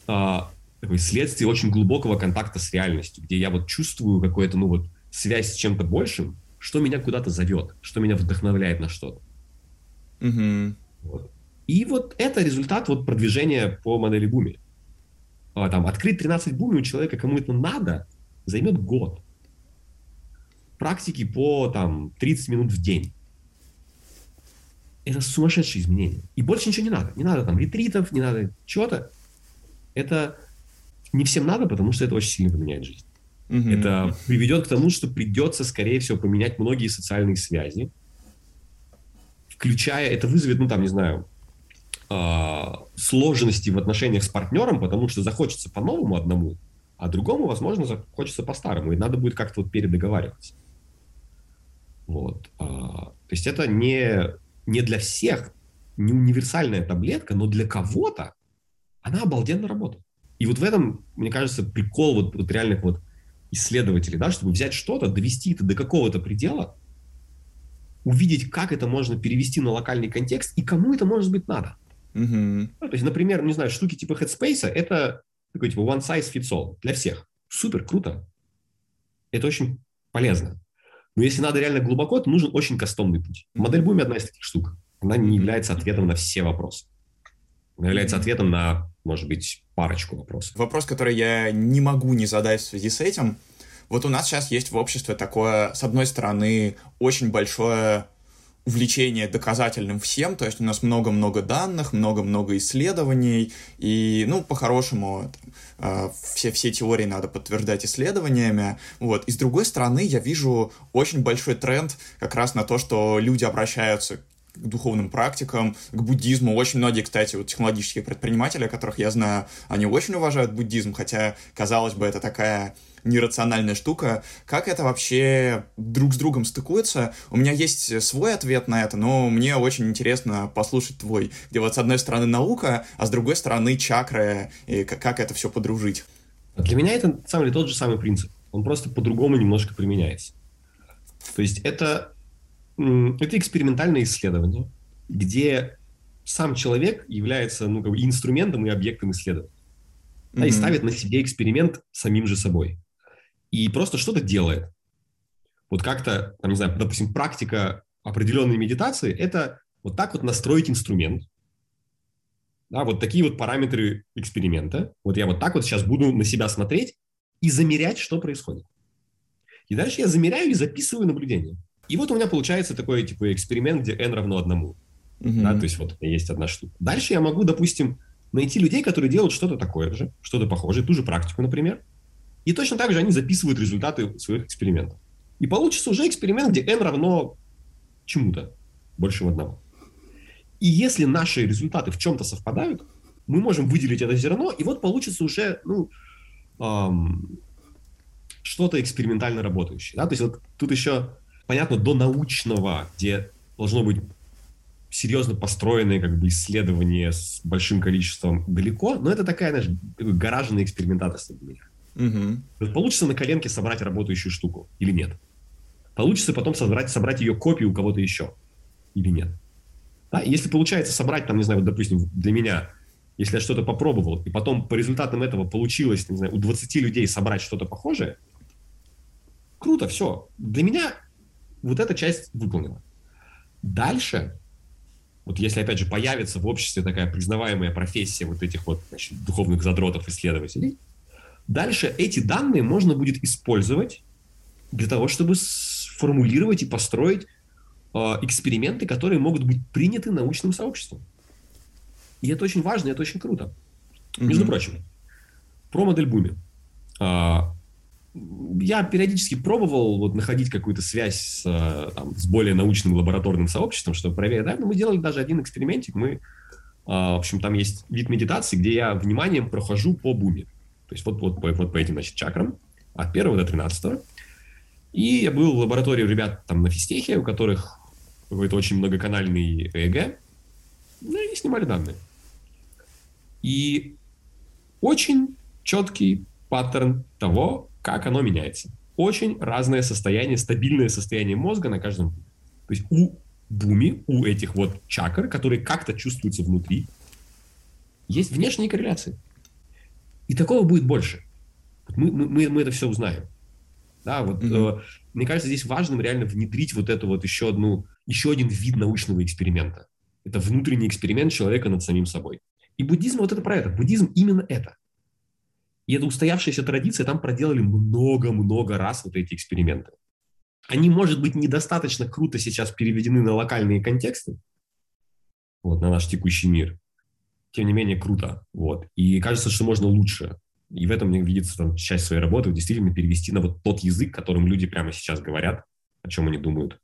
такое следствие очень глубокого контакта с реальностью, где я вот чувствую какую-то, ну вот, связь с чем-то большим, что меня куда-то зовет, что меня вдохновляет на что-то. Угу. Вот. И вот это результат вот продвижения по модели Буми. А, там, открыть 13 Буми у человека, кому это надо, займет год. Практики по там, 30 минут в день. Это сумасшедшие изменения. И больше ничего не надо. Не надо там ретритов, не надо чего-то. Это не всем надо, потому что это очень сильно поменяет жизнь. Угу. Это приведет к тому, что придется, скорее всего, поменять многие социальные связи, включая, это вызовет, ну там, не знаю, а, сложности в отношениях с партнером, потому что захочется по-новому одному, а другому, возможно, захочется по-старому, и надо будет как-то вот передоговариваться. Вот. А, то есть это не, не для всех, не универсальная таблетка, но для кого-то она обалденно работает. И вот в этом, мне кажется, прикол вот, вот реальных вот исследователей, да, чтобы взять что-то, довести это до какого-то предела, увидеть, как это можно перевести на локальный контекст и кому это может быть надо. Угу. Ну, то есть, например, не знаю, штуки типа Headspace это такой типа one size fits all для всех. Супер, круто. Это очень полезно. Но если надо реально глубоко, то нужен очень кастомный путь. Модель Буми одна из таких штук. Она не является ответом на все вопросы. Она является ответом на, может быть, парочку вопросов. Вопрос, который я не могу не задать в связи с этим. Вот у нас сейчас есть в обществе такое, с одной стороны, очень большое увлечение доказательным всем, то есть у нас много-много данных, много-много исследований, и, ну, по-хорошему, э, все, все теории надо подтверждать исследованиями, вот. И с другой стороны, я вижу очень большой тренд как раз на то, что люди обращаются к духовным практикам, к буддизму. Очень многие, кстати, вот технологические предприниматели, которых я знаю, они очень уважают буддизм, хотя, казалось бы, это такая нерациональная штука. Как это вообще друг с другом стыкуется? У меня есть свой ответ на это, но мне очень интересно послушать твой, где вот с одной стороны наука, а с другой стороны чакры, и как это все подружить. Для меня это, на самом деле, тот же самый принцип. Он просто по-другому немножко применяется. То есть это, это экспериментальное исследование, где сам человек является ну, как бы инструментом и объектом исследования. Mm-hmm. Да, и ставит на себе эксперимент самим же собой и просто что-то делает. Вот как-то, там, не знаю, допустим, практика определенной медитации – это вот так вот настроить инструмент, да, вот такие вот параметры эксперимента. Вот я вот так вот сейчас буду на себя смотреть и замерять, что происходит. И дальше я замеряю и записываю наблюдение. И вот у меня получается такой типа эксперимент, где n равно одному. Uh-huh. Да, то есть вот есть одна штука. Дальше я могу, допустим, найти людей, которые делают что-то такое же, что-то похожее, ту же практику, например, и точно так же они записывают результаты своих экспериментов. И получится уже эксперимент, где n равно чему-то, большему одного. И если наши результаты в чем-то совпадают, мы можем выделить это зерно, и вот получится уже, ну, эм, что-то экспериментально работающее. Да? То есть вот тут еще, понятно, до научного, где должно быть серьезно построенное как бы исследование с большим количеством далеко, но это такая, знаешь, гаражная экспериментация для меня. Угу. Получится на коленке собрать работающую штуку или нет? Получится потом собрать, собрать ее копию у кого-то еще или нет? Да? если получается собрать, там, не знаю, вот, допустим, для меня, если я что-то попробовал, и потом по результатам этого получилось, не знаю, у 20 людей собрать что-то похожее, круто, все. Для меня вот эта часть выполнена. Дальше, вот если, опять же, появится в обществе такая признаваемая профессия вот этих вот значит, духовных задротов-исследователей, дальше эти данные можно будет использовать для того, чтобы сформулировать и построить э, эксперименты, которые могут быть приняты научным сообществом. И это очень важно, это очень круто. Mm-hmm. Между прочим, про модель Буми. А, я периодически пробовал вот находить какую-то связь с, э, там, с более научным лабораторным сообществом, чтобы проверить. Да? Но мы делали даже один экспериментик. Мы, а, в общем, там есть вид медитации, где я вниманием прохожу по буме. То есть вот, вот, вот по этим значит, чакрам от 1 до 13. И я был в лаборатории у ребят там на физтехе, у которых какой-то очень многоканальный ЭЭГ. Ну, и снимали данные. И очень четкий паттерн того, как оно меняется. Очень разное состояние, стабильное состояние мозга на каждом. То есть у буми, у этих вот чакр, которые как-то чувствуются внутри, есть внешние корреляции. И такого будет больше. Мы, мы, мы это все узнаем. Да, вот, mm-hmm. э, мне кажется, здесь важным реально внедрить вот эту вот еще одну, еще один вид научного эксперимента. Это внутренний эксперимент человека над самим собой. И буддизм вот это про это. Буддизм именно это. И это устоявшаяся традиция, там проделали много-много раз вот эти эксперименты. Они, может быть, недостаточно круто сейчас переведены на локальные контексты, вот, на наш текущий мир. Тем не менее, круто. Вот. И кажется, что можно лучше. И в этом мне видится там, часть своей работы, действительно перевести на вот тот язык, которым люди прямо сейчас говорят, о чем они думают,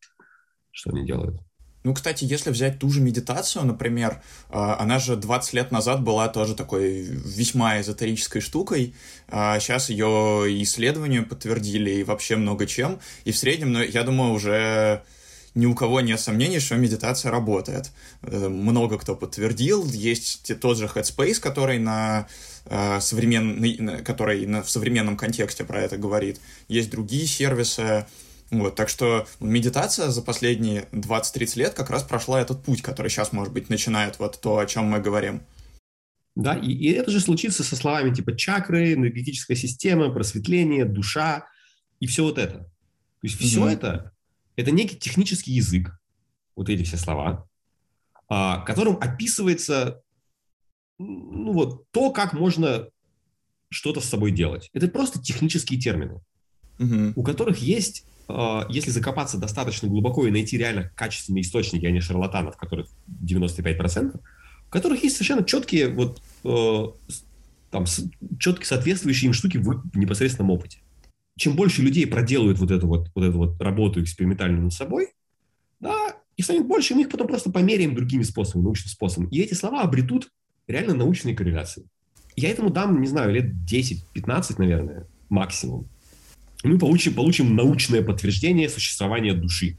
что они делают. Ну, кстати, если взять ту же медитацию, например, а, она же 20 лет назад была тоже такой весьма эзотерической штукой. Сейчас а, ее исследования подтвердили и вообще много чем. И в среднем, ну, я думаю, уже ни у кого нет сомнений, что медитация работает. Э, много кто подтвердил. Есть тот же Headspace, который на а, современный, который в современном контексте про это говорит. Есть другие сервисы, вот, так что медитация за последние 20-30 лет как раз прошла этот путь, который сейчас, может быть, начинает вот то, о чем мы говорим. Да, и, и это же случится со словами типа чакры, энергетическая система, просветление, душа и все вот это. То есть все mm-hmm. это – это некий технический язык, вот эти все слова, а, которым описывается ну вот то, как можно что-то с собой делать. Это просто технические термины, mm-hmm. у которых есть а, если закопаться достаточно глубоко и найти реально качественные источники, а не шарлатанов, которых 95%, в которых есть совершенно четкие, вот, э, там, четкие соответствующие им штуки в непосредственном опыте. Чем больше людей проделают вот эту вот, вот эту вот работу экспериментальную над собой, да, и станет больше, мы их потом просто померяем другими способами, научным способом. И эти слова обретут реально научные корреляции. Я этому дам, не знаю, лет 10-15, наверное, максимум мы получим, получим научное подтверждение существования души.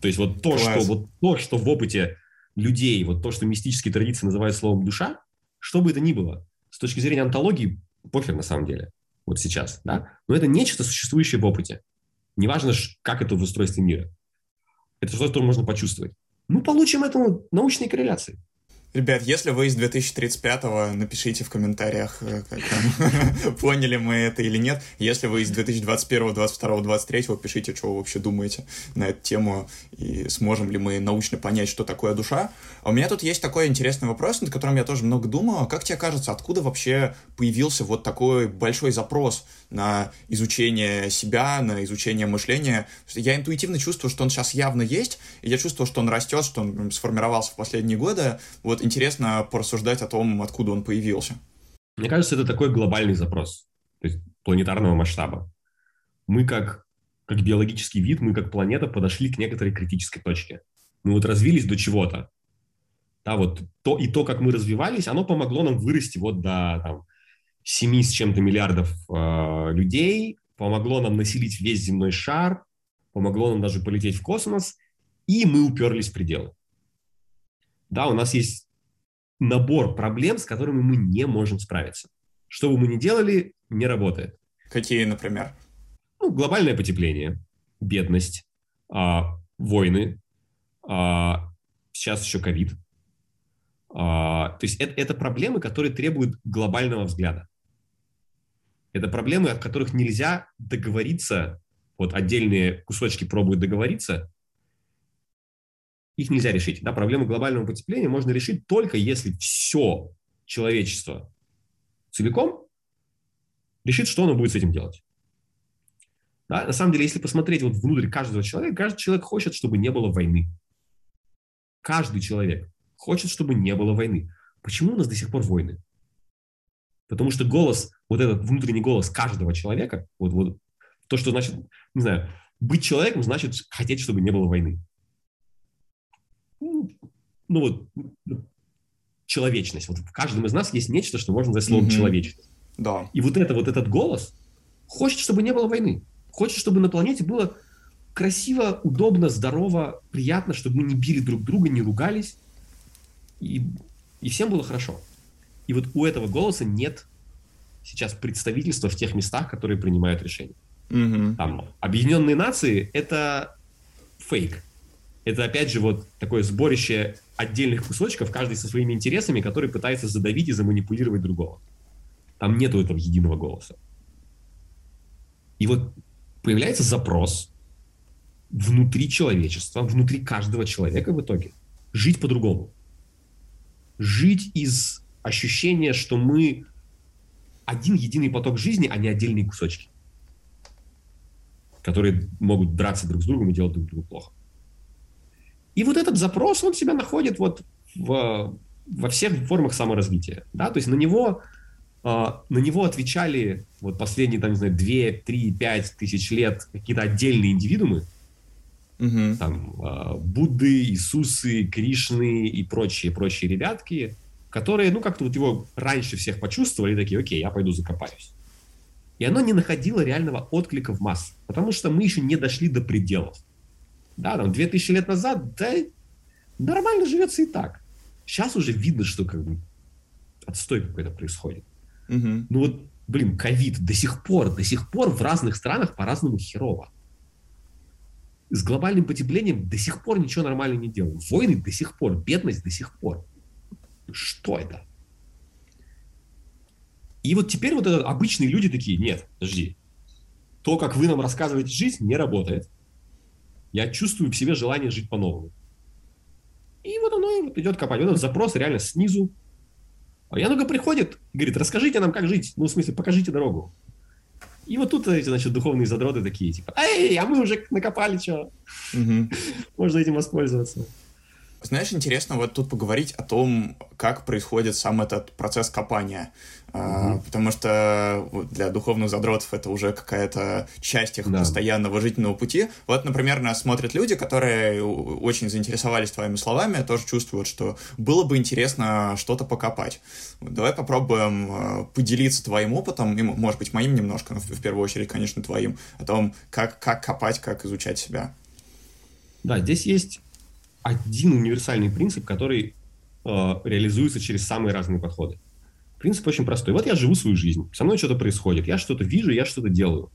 То есть вот то, что, вот то, что в опыте людей, вот то, что мистические традиции называют словом душа, что бы это ни было, с точки зрения антологии, похер на самом деле, вот сейчас, да, но это нечто, существующее в опыте. Неважно, как это в устройстве мира. Это что-то можно почувствовать. Мы получим этому научные корреляции. Ребят, если вы из 2035-го, напишите в комментариях, э, поняли мы это или нет. Если вы из 2021, 22, 23, пишите, что вы вообще думаете на эту тему и сможем ли мы научно понять, что такое душа. А у меня тут есть такой интересный вопрос, над которым я тоже много думал. Как тебе кажется, откуда вообще появился вот такой большой запрос на изучение себя, на изучение мышления? Я интуитивно чувствую, что он сейчас явно есть, и я чувствую, что он растет, что он сформировался в последние годы. Вот интересно порассуждать о том, откуда он появился. Мне кажется, это такой глобальный запрос, то есть планетарного масштаба. Мы как, как биологический вид, мы как планета подошли к некоторой критической точке. Мы вот развились до чего-то, Да, вот то, и то, как мы развивались, оно помогло нам вырасти вот до там, 7 с чем-то миллиардов э, людей, помогло нам населить весь земной шар, помогло нам даже полететь в космос, и мы уперлись в пределы. Да, у нас есть набор проблем, с которыми мы не можем справиться. Что бы мы ни делали, не работает. Какие, например? Ну, глобальное потепление, бедность, а, войны, а, сейчас еще ковид. А, то есть это, это проблемы, которые требуют глобального взгляда. Это проблемы, от которых нельзя договориться, вот отдельные кусочки пробуют договориться, их нельзя решить. Да, проблему глобального потепления можно решить только если все человечество целиком решит, что оно будет с этим делать. Да, на самом деле, если посмотреть вот внутрь каждого человека, каждый человек хочет, чтобы не было войны. Каждый человек хочет, чтобы не было войны. Почему у нас до сих пор войны? Потому что голос, вот этот внутренний голос каждого человека, вот, вот то, что значит, не знаю, быть человеком, значит хотеть, чтобы не было войны. Ну, вот, человечность. Вот в каждом из нас есть нечто, что можно назвать словом mm-hmm. человечность. Да. И вот это, вот этот голос хочет, чтобы не было войны. Хочет, чтобы на планете было красиво, удобно, здорово, приятно, чтобы мы не били друг друга, не ругались, и, и всем было хорошо. И вот у этого голоса нет сейчас представительства в тех местах, которые принимают решения. Угу. Там, Объединенные Нации — это фейк. Это, опять же, вот такое сборище отдельных кусочков, каждый со своими интересами, который пытается задавить и заманипулировать другого. Там нету этого единого голоса. И вот появляется запрос внутри человечества, внутри каждого человека в итоге, жить по-другому. Жить из ощущения, что мы один единый поток жизни, а не отдельные кусочки, которые могут драться друг с другом и делать друг другу плохо. И вот этот запрос, он себя находит вот в, во всех формах саморазвития. Да? То есть на него, э, на него отвечали вот последние, там, не знаю, 2, 3, 5 тысяч лет какие-то отдельные индивидуумы, угу. там, э, Будды, Иисусы, Кришны и прочие, прочие ребятки, которые, ну, как-то вот его раньше всех почувствовали, такие, окей, я пойду закопаюсь. И оно не находило реального отклика в масс, потому что мы еще не дошли до пределов. Да, там, 2000 лет назад, да, нормально живется и так. Сейчас уже видно, что как бы отстой какой-то происходит. Угу. Ну вот, блин, ковид до сих пор, до сих пор в разных странах по-разному херово. С глобальным потеплением до сих пор ничего нормально не делают. Войны до сих пор, бедность до сих пор. Что это? И вот теперь вот это, обычные люди такие, нет, подожди, то, как вы нам рассказываете жизнь, не работает. Я чувствую в себе желание жить по-новому. И вот оно вот идет копать. Вот этот запрос реально снизу. А я много приходит и говорит, расскажите нам, как жить. Ну, в смысле, покажите дорогу. И вот тут эти, значит, духовные задроты такие, типа, эй, а мы уже накопали, что? Угу. Можно этим воспользоваться. Знаешь, интересно вот тут поговорить о том, как происходит сам этот процесс копания. Mm-hmm. потому что для духовных задротов это уже какая-то часть их да. постоянного жизненного пути. Вот, например, нас смотрят люди, которые очень заинтересовались твоими словами, тоже чувствуют, что было бы интересно что-то покопать. Давай попробуем а, поделиться твоим опытом, и, может быть, моим немножко, но в первую очередь, конечно, твоим, о том, как, как копать, как изучать себя. Да, здесь есть один универсальный принцип, который э, реализуется через самые разные подходы. Принцип очень простой. Вот я живу свою жизнь, со мной что-то происходит, я что-то вижу, я что-то делаю.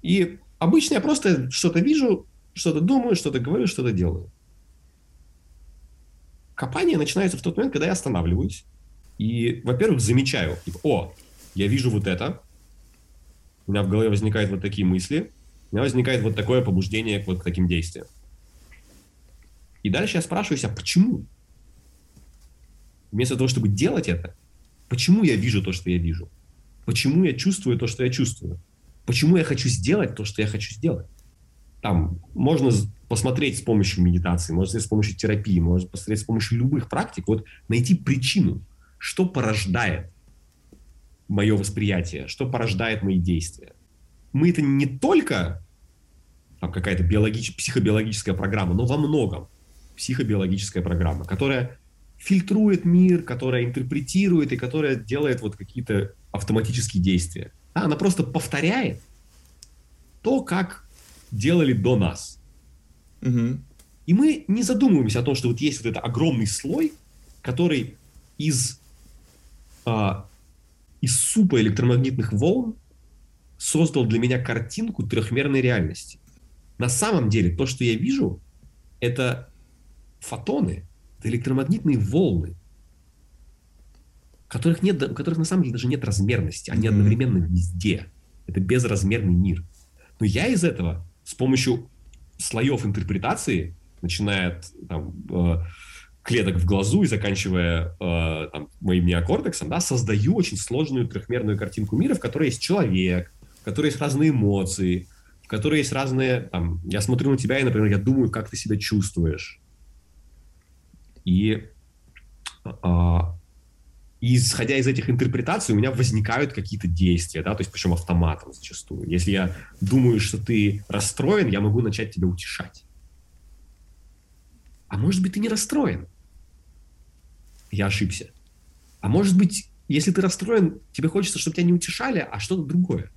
И обычно я просто что-то вижу, что-то думаю, что-то говорю, что-то делаю. Копание начинается в тот момент, когда я останавливаюсь и, во-первых, замечаю, типа, о, я вижу вот это, у меня в голове возникают вот такие мысли, у меня возникает вот такое побуждение к вот таким действиям. И дальше я спрашиваюсь, а почему? Вместо того, чтобы делать это, почему я вижу то, что я вижу? Почему я чувствую то, что я чувствую? Почему я хочу сделать то, что я хочу сделать? Там можно посмотреть с помощью медитации, можно с помощью терапии, можно посмотреть с помощью любых практик, вот найти причину, что порождает мое восприятие, что порождает мои действия. Мы это не только там какая-то биологич... психобиологическая программа, но во многом психобиологическая программа, которая фильтрует мир, которая интерпретирует и которая делает вот какие-то автоматические действия. Да, она просто повторяет то, как делали до нас. Угу. И мы не задумываемся о том, что вот есть вот этот огромный слой, который из, а, из супа электромагнитных волн создал для меня картинку трехмерной реальности. На самом деле то, что я вижу, это фотоны, это электромагнитные волны, которых нет, у которых на самом деле даже нет размерности, они mm-hmm. одновременно везде. Это безразмерный мир. Но я из этого с помощью слоев интерпретации, начиная от там, э, клеток в глазу и заканчивая э, там, моим неокортексом, да, создаю очень сложную трехмерную картинку мира, в которой есть человек, в которой есть разные эмоции, в которой есть разные... Там, я смотрю на тебя и, например, я думаю, как ты себя чувствуешь. И, а, и исходя из этих интерпретаций у меня возникают какие-то действия, да, то есть причем автоматом зачастую. Если я думаю, что ты расстроен, я могу начать тебя утешать. А может быть, ты не расстроен. Я ошибся. А может быть, если ты расстроен, тебе хочется, чтобы тебя не утешали, а что-то другое.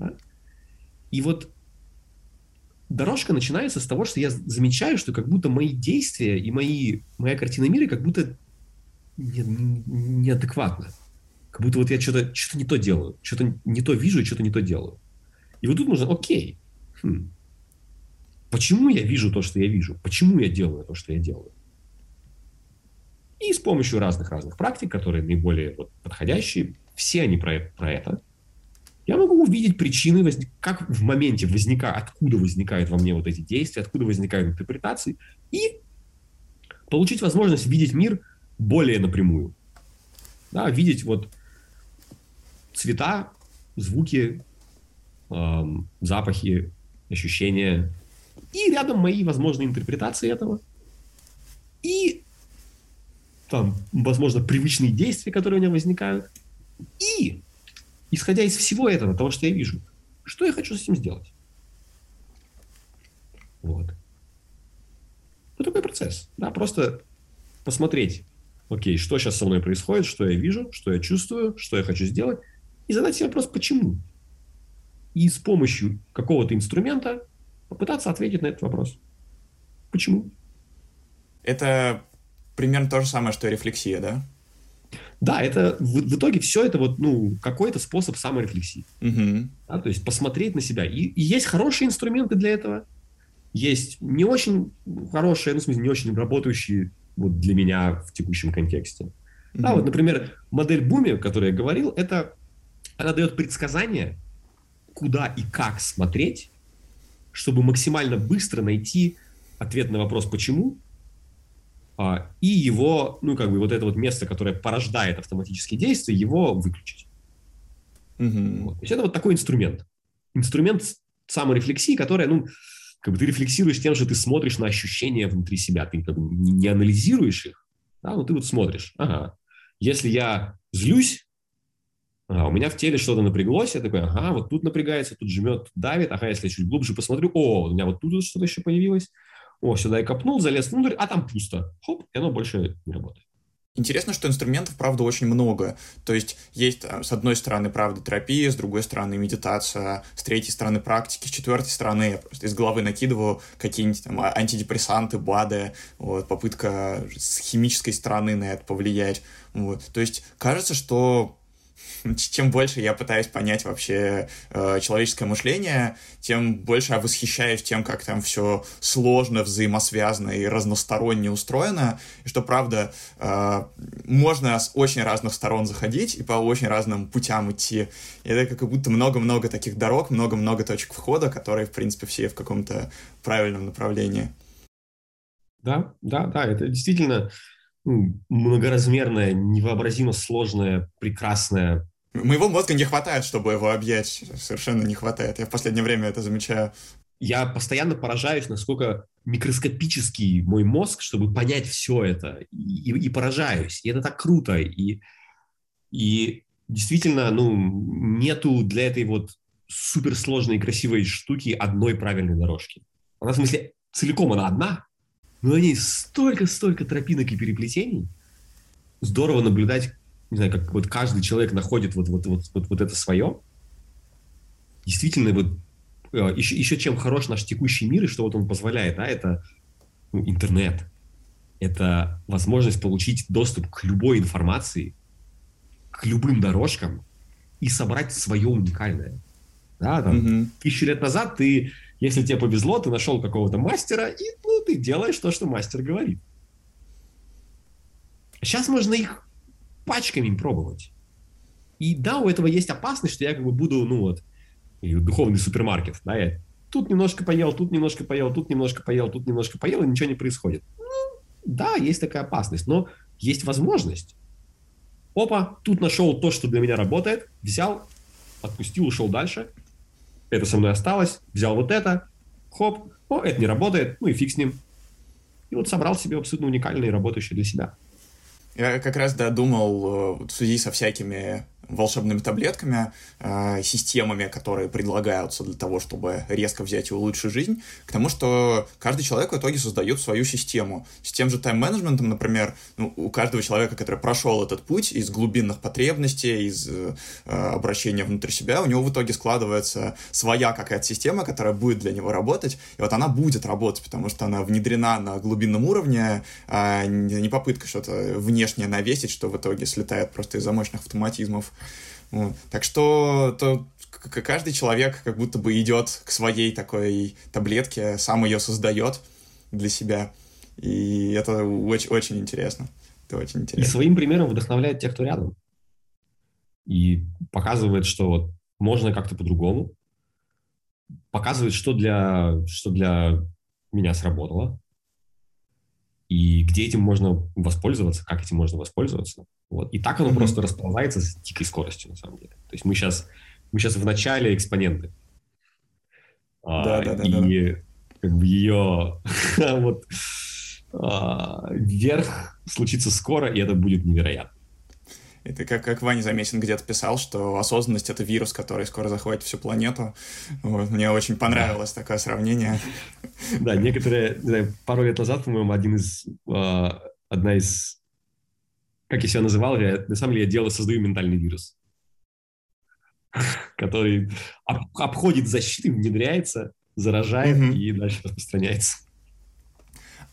Да? И вот дорожка начинается с того, что я замечаю, что как будто мои действия и мои, моя картина мира как будто не, не, неадекватна. Как будто вот я что-то что не то делаю, что-то не то вижу и что-то не то делаю. И вот тут нужно, окей, хм, почему я вижу то, что я вижу? Почему я делаю то, что я делаю? И с помощью разных-разных практик, которые наиболее вот, подходящие, все они про, про это – я могу увидеть причины, как в моменте возникает, откуда возникают во мне вот эти действия, откуда возникают интерпретации, и получить возможность видеть мир более напрямую. Да, видеть вот цвета, звуки, эм, запахи, ощущения, и рядом мои возможные интерпретации этого, и там, возможно, привычные действия, которые у меня возникают, и исходя из всего этого, того, что я вижу, что я хочу с этим сделать? Вот. Вот такой процесс. Да, просто посмотреть, окей, что сейчас со мной происходит, что я вижу, что я чувствую, что я хочу сделать, и задать себе вопрос, почему. И с помощью какого-то инструмента попытаться ответить на этот вопрос. Почему? Это примерно то же самое, что и рефлексия, да? Да, это в, в итоге все это вот, ну, какой-то способ саморефлексии. Угу. Да, то есть посмотреть на себя. И, и есть хорошие инструменты для этого, есть не очень хорошие, ну, в смысле, не очень работающие вот для меня в текущем контексте. Угу. Да, вот, например, модель Буми, о которой я говорил, это она дает предсказание, куда и как смотреть, чтобы максимально быстро найти ответ на вопрос «почему?», и его, ну, как бы вот это вот место, которое порождает автоматические действия, его выключить. Mm-hmm. Вот. То есть это вот такой инструмент. Инструмент саморефлексии, которая, ну, как бы ты рефлексируешь тем, что ты смотришь на ощущения внутри себя, ты как бы не анализируешь их, да, но ты вот смотришь, ага, если я злюсь, ага, у меня в теле что-то напряглось, я такой, ага, вот тут напрягается, тут жмет, давит, ага, если я чуть глубже посмотрю, о, у меня вот тут что-то еще появилось, о, сюда я копнул, залез внутрь, а там пусто. Хоп, и оно больше не работает. Интересно, что инструментов, правда, очень много. То есть есть, с одной стороны, правда, терапия, с другой стороны, медитация, с третьей стороны, практики, с четвертой стороны, я просто из головы накидываю какие-нибудь там а, антидепрессанты, БАДы, вот, попытка с химической стороны на это повлиять. Вот. То есть кажется, что чем больше я пытаюсь понять вообще э, человеческое мышление, тем больше я восхищаюсь тем, как там все сложно, взаимосвязано и разносторонне устроено, и что, правда, э, можно с очень разных сторон заходить и по очень разным путям идти. И это как будто много-много таких дорог, много-много точек входа, которые, в принципе, все в каком-то правильном направлении. Да, да, да, это действительно многоразмерная, невообразимо сложная, прекрасная Моего мозга не хватает, чтобы его объять. Совершенно не хватает. Я в последнее время это замечаю. Я постоянно поражаюсь, насколько микроскопический мой мозг, чтобы понять все это. И, и поражаюсь. И это так круто. И, и действительно, ну, нету для этой вот суперсложной красивой штуки одной правильной дорожки. Она, в смысле, целиком она одна, но на ней столько-столько тропинок и переплетений. Здорово наблюдать, не знаю, как вот каждый человек находит вот, вот, вот, вот, вот это свое. Действительно, вот еще, еще чем хорош наш текущий мир, и что вот он позволяет, да, это ну, интернет. Это возможность получить доступ к любой информации, к любым дорожкам и собрать свое уникальное. Да, там, mm-hmm. Тысячу лет назад ты, если тебе повезло, ты нашел какого-то мастера, и ну, ты делаешь то, что мастер говорит. Сейчас можно их пачками пробовать. И да, у этого есть опасность, что я как бы буду, ну вот, духовный супермаркет, да, я тут немножко поел, тут немножко поел, тут немножко поел, тут немножко поел, и ничего не происходит. Ну, да, есть такая опасность, но есть возможность. Опа, тут нашел то, что для меня работает, взял, отпустил, ушел дальше. Это со мной осталось, взял вот это, хоп, о, это не работает, ну и фиг с ним. И вот собрал себе абсолютно уникальное и работающее для себя. Я как раз, да, думал э, в связи со всякими волшебными таблетками, э, системами, которые предлагаются для того, чтобы резко взять и улучшить жизнь, к тому, что каждый человек в итоге создает свою систему. С тем же тайм-менеджментом, например, ну, у каждого человека, который прошел этот путь из глубинных потребностей, из э, обращения внутрь себя, у него в итоге складывается своя какая-то система, которая будет для него работать, и вот она будет работать, потому что она внедрена на глубинном уровне, а не попытка что-то внешнее навесить, что в итоге слетает просто из-за автоматизмов. Вот. Так что то, каждый человек как будто бы идет к своей такой таблетке, сам ее создает для себя. И это очень, очень интересно. Это очень интересно. И своим примером вдохновляет тех, кто рядом. И показывает, что вот можно как-то по-другому. Показывает, что для, что для меня сработало. И где этим можно воспользоваться, как этим можно воспользоваться. Вот. И так оно mm-hmm. просто расползается с дикой скоростью, на самом деле. То есть мы сейчас, мы сейчас в начале экспоненты. Да, а, да, да. И да. как бы ее вот а, вверх случится скоро, и это будет невероятно. Это как, как Ваня Замесин где-то писал, что осознанность — это вирус, который скоро захватит всю планету. Вот, мне очень понравилось да. такое сравнение. Да, некоторые... Пару лет назад, по-моему, один из... А, одна из как я себя называл, я, на самом деле я делаю, создаю ментальный вирус, который об, обходит защиты, внедряется, заражает mm-hmm. и дальше распространяется.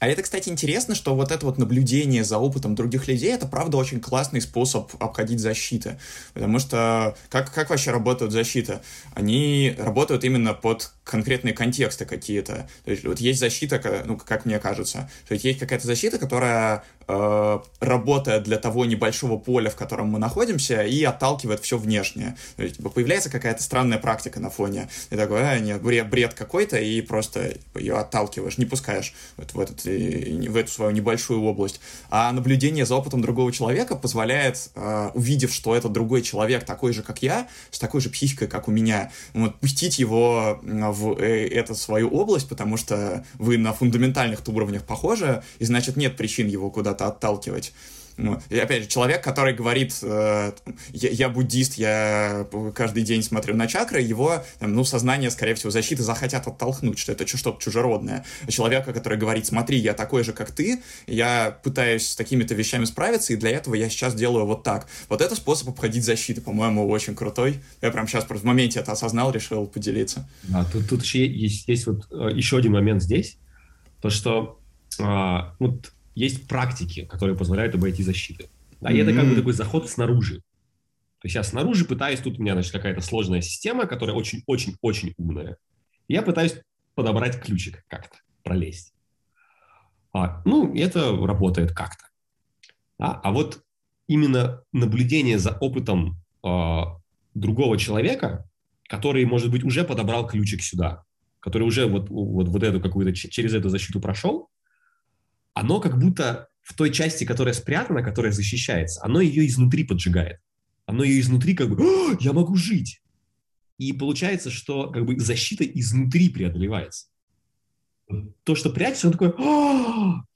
А это, кстати, интересно, что вот это вот наблюдение за опытом других людей, это, правда, очень классный способ обходить защиты. Потому что как, как вообще работают защиты? Они работают именно под конкретные контексты какие-то. То есть вот есть защита, ну, как мне кажется, то есть есть какая-то защита, которая э, работает для того небольшого поля, в котором мы находимся, и отталкивает все внешнее. То есть типа, появляется какая-то странная практика на фоне. И такой, а, нет, бред, бред какой-то, и просто ее отталкиваешь, не пускаешь вот в, этот, в эту свою небольшую область. А наблюдение за опытом другого человека позволяет, э, увидев, что этот другой человек такой же, как я, с такой же психикой, как у меня, вот, пустить его в э, эту свою область, потому что вы на фундаментальных уровнях похожи, и значит нет причин его куда-то отталкивать. Ну, и опять же, человек, который говорит, э, я, я буддист, я каждый день смотрю на чакры, его, ну, сознание, скорее всего, защиты захотят оттолкнуть, что это что-то чужеродное. А человека, который говорит, смотри, я такой же, как ты, я пытаюсь с такими-то вещами справиться, и для этого я сейчас делаю вот так. Вот это способ обходить защиты, по-моему, очень крутой. Я прям сейчас в моменте это осознал, решил поделиться. Да, тут, тут еще есть, есть вот э, еще один момент здесь, то, что а, вот есть практики, которые позволяют обойти защиты. Да, mm-hmm. и это как бы такой заход снаружи. То есть я снаружи пытаюсь, тут у меня, значит, какая-то сложная система, которая очень-очень-очень умная. Я пытаюсь подобрать ключик как-то, пролезть. А, ну, это работает как-то. Да? А вот именно наблюдение за опытом э, другого человека, который, может быть, уже подобрал ключик сюда, который уже вот, вот, вот эту какую-то, через эту защиту прошел, оно как будто в той части, которая спрятана, которая защищается, оно ее изнутри поджигает. Оно ее изнутри как бы «Я могу жить!» И получается, что как бы защита изнутри преодолевается. То, что прячется, он такой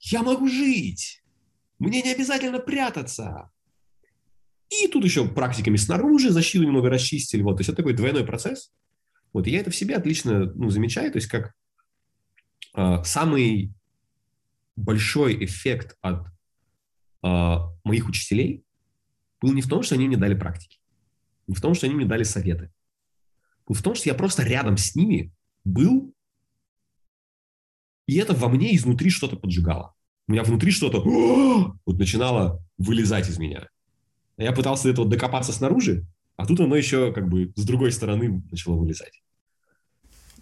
«Я могу жить! Мне не обязательно прятаться!» И тут еще практиками снаружи защиту немного расчистили. Вот, то есть это такой двойной процесс. Вот, и я это в себе отлично ну, замечаю, то есть как э, самый большой эффект от э, моих учителей был не в том, что они мне дали практики, не в том, что они мне дали советы, был в том, что я просто рядом с ними был, и это во мне изнутри что-то поджигало. У меня внутри что-то вот начинало вылезать из меня. Я пытался до этого докопаться снаружи, а тут оно еще как бы с другой стороны начало вылезать.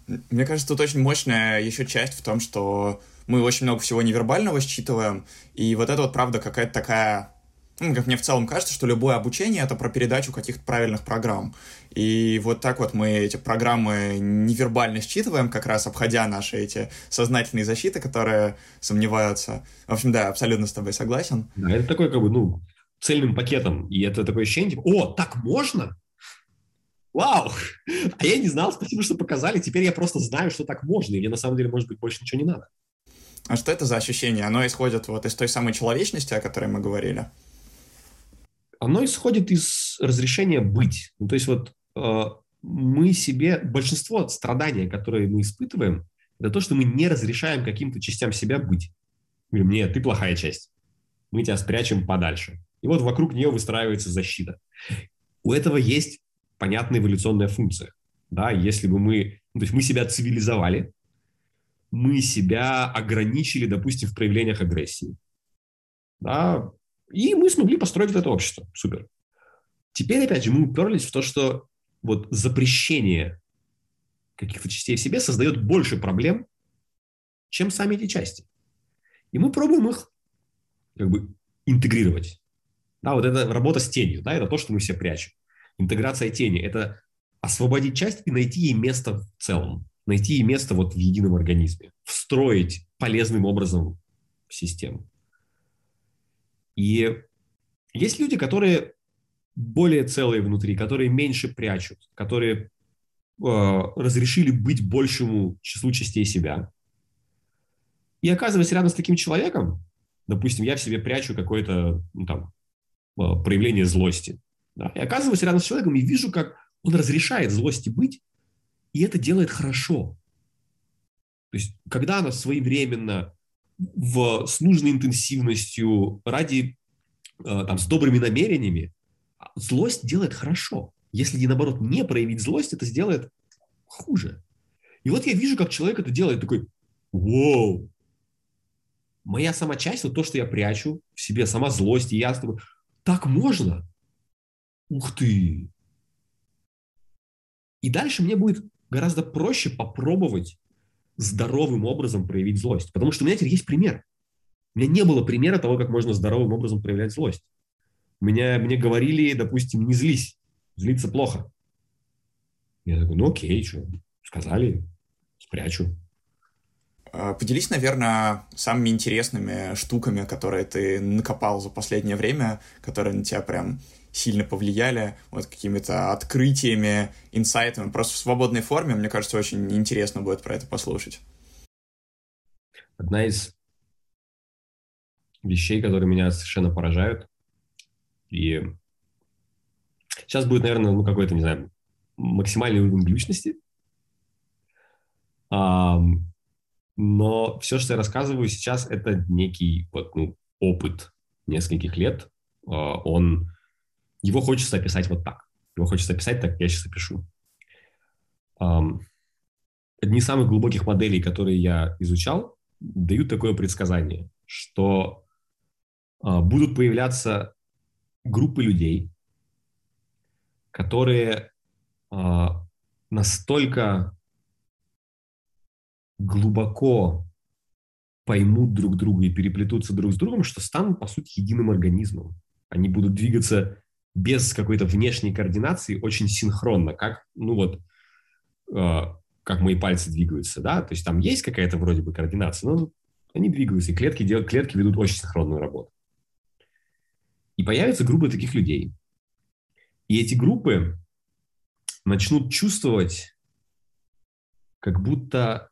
Мне кажется, тут очень мощная еще часть в том, что мы очень много всего невербального считываем, и вот это вот, правда, какая-то такая ну, как мне в целом кажется, что любое обучение — это про передачу каких-то правильных программ. И вот так вот мы эти программы невербально считываем, как раз обходя наши эти сознательные защиты, которые сомневаются. В общем, да, абсолютно с тобой согласен. Да, это такой, как бы, ну, цельным пакетом. И это такое ощущение, типа, о, так можно? Вау! А я не знал, спасибо, что показали. Теперь я просто знаю, что так можно. И мне на самом деле, может быть, больше ничего не надо. А что это за ощущение? Оно исходит вот из той самой человечности, о которой мы говорили? Оно исходит из разрешения быть. Ну, то есть вот э, мы себе, большинство страдания, которые мы испытываем, это то, что мы не разрешаем каким-то частям себя быть. Говорим, нет, ты плохая часть. Мы тебя спрячем подальше. И вот вокруг нее выстраивается защита. У этого есть понятная эволюционная функция. Да, если бы мы, ну, то есть мы себя цивилизовали, мы себя ограничили, допустим, в проявлениях агрессии. Да, и мы смогли построить это общество. Супер. Теперь, опять же, мы уперлись в то, что вот запрещение каких-то частей в себе создает больше проблем, чем сами эти части. И мы пробуем их как бы интегрировать. Да, вот это работа с тенью, да, это то, что мы все прячем. Интеграция тени – это освободить часть и найти ей место в целом, найти место вот в едином организме, встроить полезным образом систему. И есть люди, которые более целые внутри, которые меньше прячут, которые э, разрешили быть большему числу частей себя. И оказываясь рядом с таким человеком, допустим, я в себе прячу какой-то ну, там Э, проявление злости. Да? И оказываюсь рядом с человеком и вижу, как он разрешает злости быть, и это делает хорошо. То есть, когда она своевременно, в, с нужной интенсивностью, ради, э, там, с добрыми намерениями, злость делает хорошо. Если, наоборот, не проявить злость, это сделает хуже. И вот я вижу, как человек это делает, такой, вау, моя сама часть, вот то, что я прячу в себе, сама злость, и я с тобой, так можно? Ух ты! И дальше мне будет гораздо проще попробовать здоровым образом проявить злость. Потому что у меня теперь есть пример. У меня не было примера того, как можно здоровым образом проявлять злость. Меня, мне говорили, допустим, не злись. Злиться плохо. Я такой, ну окей, что, сказали, спрячу. А, поделись, наверное, самыми интересными штуками, которые ты накопал за последнее время, которые на тебя прям сильно повлияли, вот какими-то открытиями, инсайтами, просто в свободной форме. Мне кажется, очень интересно будет про это послушать. Одна из вещей, которые меня совершенно поражают, и сейчас будет, наверное, ну, какой-то, не знаю, максимальный уровень глючности, но все, что я рассказываю сейчас, это некий вот, ну, опыт нескольких лет. А, он, его хочется описать вот так. Его хочется описать так, я сейчас опишу. Одни из самых глубоких моделей, которые я изучал, дают такое предсказание, что а, будут появляться группы людей, которые а, настолько глубоко поймут друг друга и переплетутся друг с другом, что станут, по сути, единым организмом. Они будут двигаться без какой-то внешней координации очень синхронно, как, ну вот, э, как мои пальцы двигаются, да, то есть там есть какая-то вроде бы координация, но они двигаются, и клетки, делают, клетки ведут очень синхронную работу. И появятся группы таких людей. И эти группы начнут чувствовать, как будто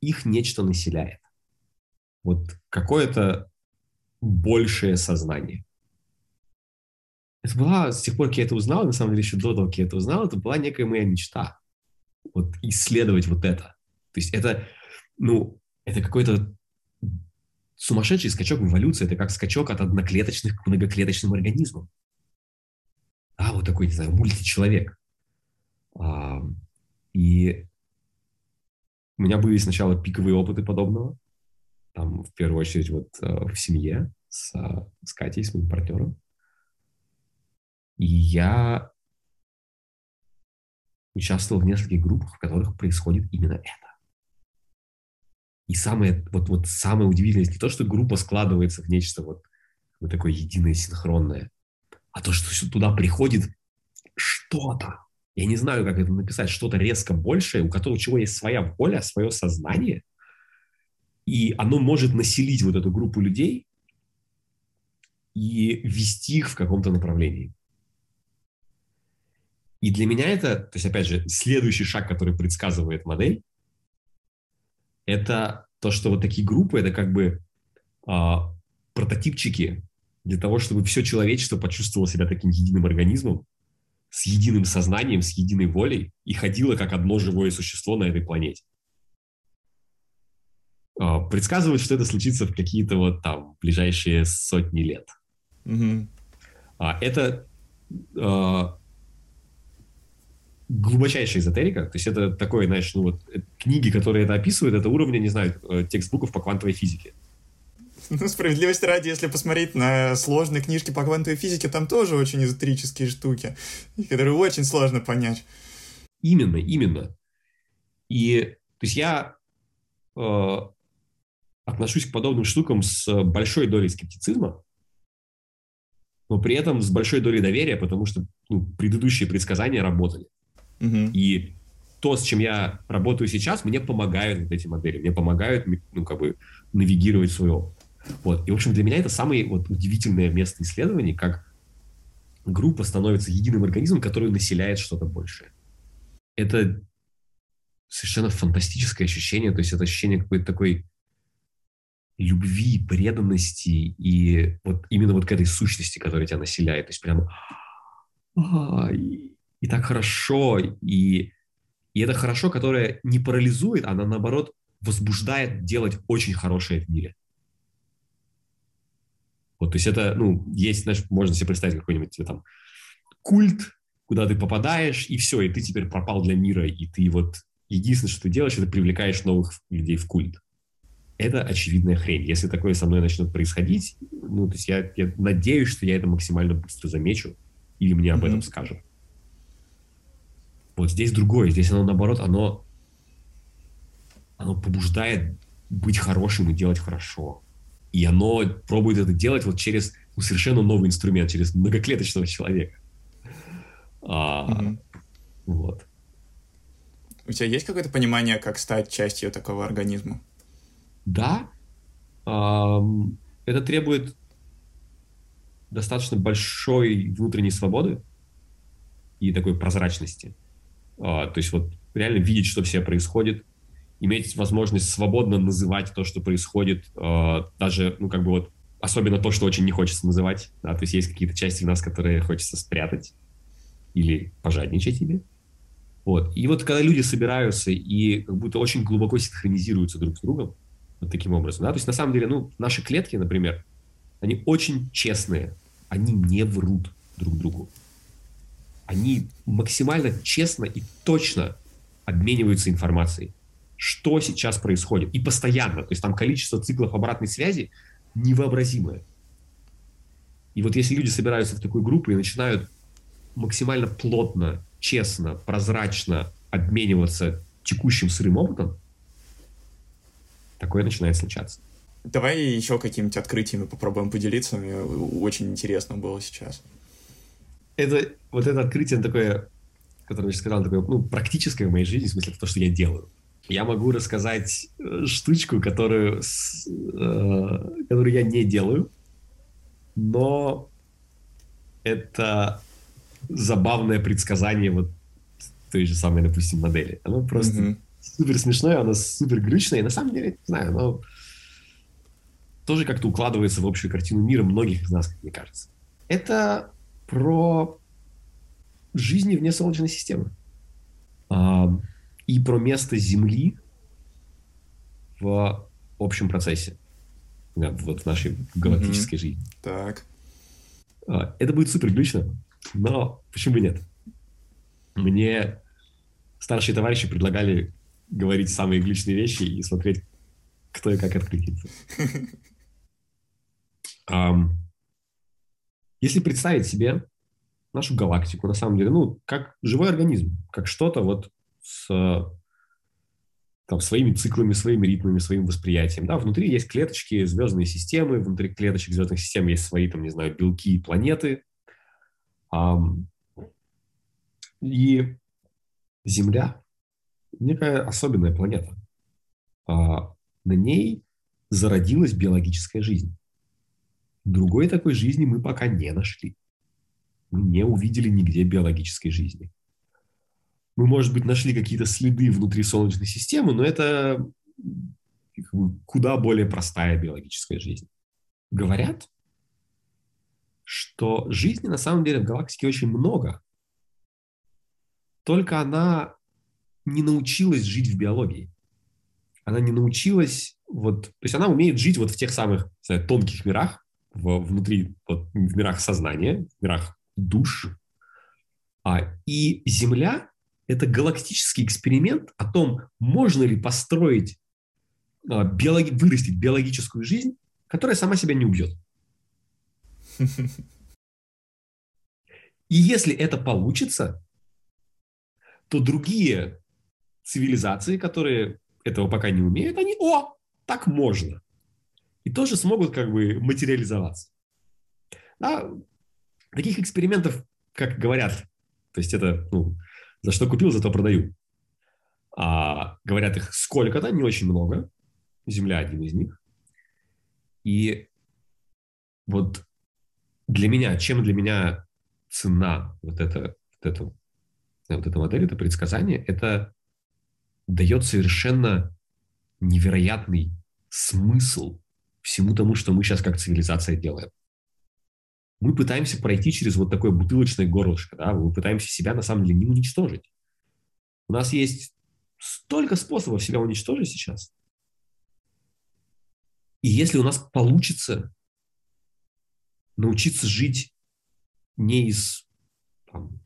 их нечто населяет. Вот какое-то большее сознание. Это была, с тех пор, как я это узнал, на самом деле еще до того, как я это узнал, это была некая моя мечта. Вот исследовать вот это. То есть это, ну, это какой-то сумасшедший скачок эволюции – это как скачок от одноклеточных к многоклеточным организмам. А, вот такой, не знаю, мультичеловек. А, и у меня были сначала пиковые опыты подобного. Там, в первую очередь, вот э, в семье с, с Катей, с моим партнером. И я участвовал в нескольких группах, в которых происходит именно это. И самое, вот, вот самое удивительное, не то, что группа складывается в нечто вот, вот такое единое, синхронное, а то, что туда приходит что-то, я не знаю, как это написать, что-то резко большее, у которого чего есть своя воля, свое сознание, и оно может населить вот эту группу людей и вести их в каком-то направлении. И для меня это, то есть, опять же, следующий шаг, который предсказывает модель, это то, что вот такие группы, это как бы а, прототипчики для того, чтобы все человечество почувствовало себя таким единым организмом, с единым сознанием, с единой волей и ходило как одно живое существо на этой планете. А, предсказывают, что это случится в какие-то вот там ближайшие сотни лет. Mm-hmm. Это а, глубочайшая эзотерика, то есть это такое, знаешь, ну вот э, книги, которые это описывают, это уровня, не знаю, э, текстбуков по квантовой физике. Ну, справедливости ради, если посмотреть на сложные книжки по квантовой физике, там тоже очень эзотерические штуки, которые очень сложно понять. Именно, именно. И, то есть я э, отношусь к подобным штукам с большой долей скептицизма, но при этом с большой долей доверия, потому что ну, предыдущие предсказания работали. Угу. И то, с чем я работаю сейчас, мне помогают вот эти модели, мне помогают, ну, как бы, навигировать свой опыт. Вот. И, в общем, для меня это самое вот удивительное место исследований, как группа становится единым организмом, который населяет что-то большее. Это совершенно фантастическое ощущение, то есть это ощущение какой-то такой любви, преданности и вот именно вот к этой сущности, которая тебя населяет. То есть прям а, и так хорошо, и, и это хорошо, которое не парализует, она наоборот возбуждает делать очень хорошее в мире. Вот, то есть это, ну, есть, знаешь, можно себе представить какой-нибудь там культ, куда ты попадаешь, и все, и ты теперь пропал для мира, и ты вот единственное, что ты делаешь, это привлекаешь новых людей в культ. Это очевидная хрень. Если такое со мной начнет происходить, ну, то есть я, я надеюсь, что я это максимально быстро замечу, или мне об mm-hmm. этом скажут. Вот здесь другое, здесь оно наоборот, оно, оно побуждает быть хорошим и делать хорошо. И оно пробует это делать вот через ну, совершенно новый инструмент, через многоклеточного человека. А, угу. Вот. У тебя есть какое-то понимание, как стать частью такого организма? Да. Um, это требует достаточно большой внутренней свободы и такой прозрачности. А, то есть вот реально видеть, что все происходит, иметь возможность свободно называть то, что происходит, а, даже, ну, как бы вот, особенно то, что очень не хочется называть, да, то есть есть какие-то части в нас, которые хочется спрятать или пожадничать ими. Вот. И вот когда люди собираются и как будто очень глубоко синхронизируются друг с другом, вот таким образом, да, то есть на самом деле, ну, наши клетки, например, они очень честные, они не врут друг другу они максимально честно и точно обмениваются информацией, что сейчас происходит, и постоянно. То есть там количество циклов обратной связи невообразимое. И вот если люди собираются в такую группу и начинают максимально плотно, честно, прозрачно обмениваться текущим сырым опытом, такое начинает случаться. Давай еще какими-нибудь открытиями попробуем поделиться. Мне очень интересно было сейчас это, вот это открытие такое, которое я сейчас сказал, такое, ну, практическое в моей жизни, в смысле, это то, что я делаю. Я могу рассказать э, штучку, которую, с, э, которую я не делаю, но это забавное предсказание вот той же самой, допустим, модели. Оно просто mm-hmm. супер смешное, оно супер глючное, и на самом деле, не знаю, оно тоже как-то укладывается в общую картину мира многих из нас, как мне кажется. Это про жизни вне Солнечной системы а, и про место Земли в общем процессе. вот в нашей галактической mm-hmm. жизни. Так. А, это будет супер глючно, но почему бы нет? Мне старшие товарищи предлагали говорить самые глючные вещи и смотреть, кто и как откликнется. Um, если представить себе нашу галактику, на самом деле, ну, как живой организм, как что-то вот с там, своими циклами, своими ритмами, своим восприятием. Да, внутри есть клеточки, звездные системы, внутри клеточек звездных систем есть свои, там, не знаю, белки, планеты. И Земля некая особенная планета. А на ней зародилась биологическая жизнь. Другой такой жизни мы пока не нашли. Мы не увидели нигде биологической жизни. Мы, может быть, нашли какие-то следы внутри Солнечной системы, но это куда более простая биологическая жизнь. Говорят, что жизни на самом деле в галактике очень много, только она не научилась жить в биологии. Она не научилась вот, то есть она умеет жить вот в тех самых знаю, тонких мирах, в, внутри, вот, в мирах сознания, в мирах душ. А, и Земля — это галактический эксперимент о том, можно ли построить, а, биологи, вырастить биологическую жизнь, которая сама себя не убьет. И если это получится, то другие цивилизации, которые этого пока не умеют, они, о, так можно. И тоже смогут как бы материализоваться. Да, таких экспериментов, как говорят, то есть это, ну, за что купил, зато продаю. А, говорят их сколько-то, не очень много. Земля один из них. И вот для меня, чем для меня цена вот, это, вот, это, вот эта модель, это предсказание, это дает совершенно невероятный смысл всему тому, что мы сейчас как цивилизация делаем. Мы пытаемся пройти через вот такое бутылочное горлышко, да, мы пытаемся себя на самом деле не уничтожить. У нас есть столько способов себя уничтожить сейчас. И если у нас получится научиться жить не из там,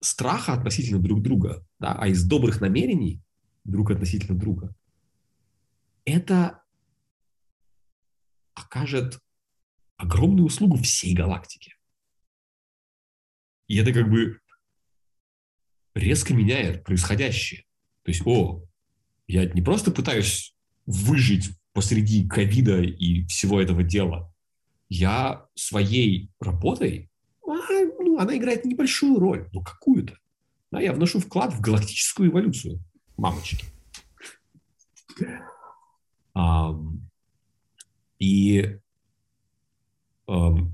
страха относительно друг друга, да, а из добрых намерений друг относительно друга, это окажет огромную услугу всей галактике. И это как бы резко меняет происходящее. То есть, о, я не просто пытаюсь выжить посреди ковида и всего этого дела. Я своей работой, ну, она играет небольшую роль, но какую-то. Да, я вношу вклад в галактическую эволюцию, мамочки. И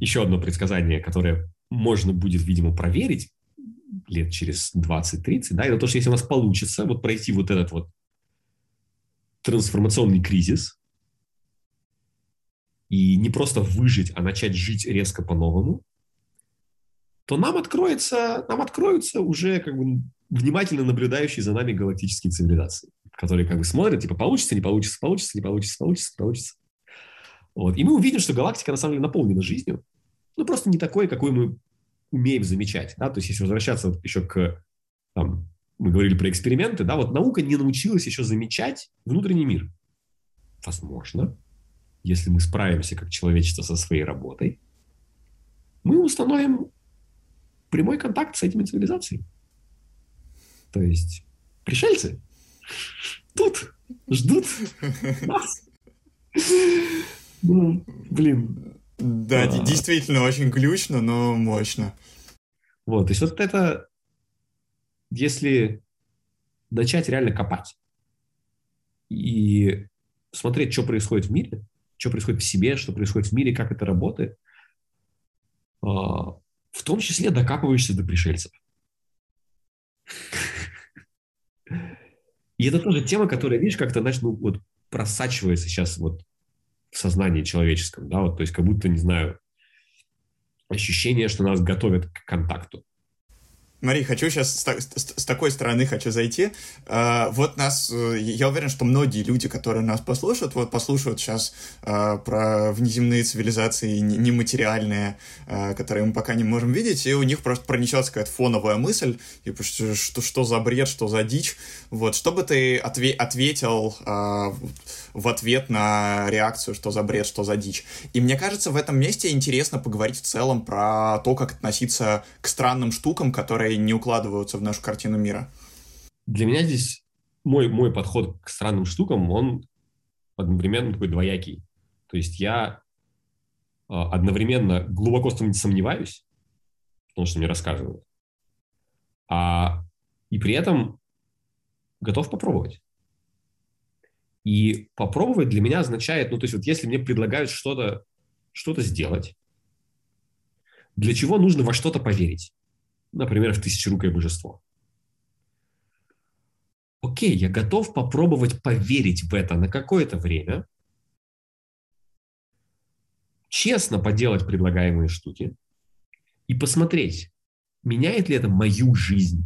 еще одно предсказание, которое можно будет, видимо, проверить лет через 20-30, да, это то, что если у нас получится вот пройти вот этот вот трансформационный кризис и не просто выжить, а начать жить резко по-новому, то нам откроется, нам откроются уже как бы внимательно наблюдающие за нами галактические цивилизации, которые как бы смотрят, типа, получится, не получится, получится, не получится, получится, получится. Вот. И мы увидим, что галактика на самом деле наполнена жизнью, ну просто не такой, какой мы умеем замечать. Да? То есть если возвращаться вот еще к, там, мы говорили про эксперименты, да, вот наука не научилась еще замечать внутренний мир. Возможно, если мы справимся как человечество со своей работой, мы установим прямой контакт с этими цивилизациями. То есть пришельцы тут ждут нас. Ну, блин. Да, а... действительно очень глючно, но мощно. Вот, то есть вот это, если начать реально копать и смотреть, что происходит в мире, что происходит в себе, что происходит в мире, как это работает, а, в том числе докапываешься до пришельцев. И это тоже тема, которая, видишь, как-то, знаешь, ну, вот просачивается сейчас вот в сознании человеческом, да, вот, то есть как будто, не знаю, ощущение, что нас готовят к контакту. Смотри, хочу сейчас с, с, с такой стороны хочу зайти. А, вот нас, э, я уверен, что многие люди, которые нас послушают, вот послушают сейчас а, про внеземные цивилизации нематериальные, а, которые мы пока не можем видеть, и у них просто пронесется какая-то фоновая мысль, типа, что, что, что за бред, что за дичь. Вот, что бы ты отве ответил а, в ответ на реакцию, что за бред, что за дичь? И мне кажется, в этом месте интересно поговорить в целом про то, как относиться к странным штукам, которые которые не укладываются в нашу картину мира? Для меня здесь мой, мой подход к странным штукам, он одновременно такой двоякий. То есть я а, одновременно глубоко сомневаюсь в том, что мне рассказывают, а, и при этом готов попробовать. И попробовать для меня означает, ну, то есть вот если мне предлагают что-то что сделать, для чего нужно во что-то поверить например, в тысячерукое божество. Окей, я готов попробовать поверить в это на какое-то время, честно поделать предлагаемые штуки и посмотреть, меняет ли это мою жизнь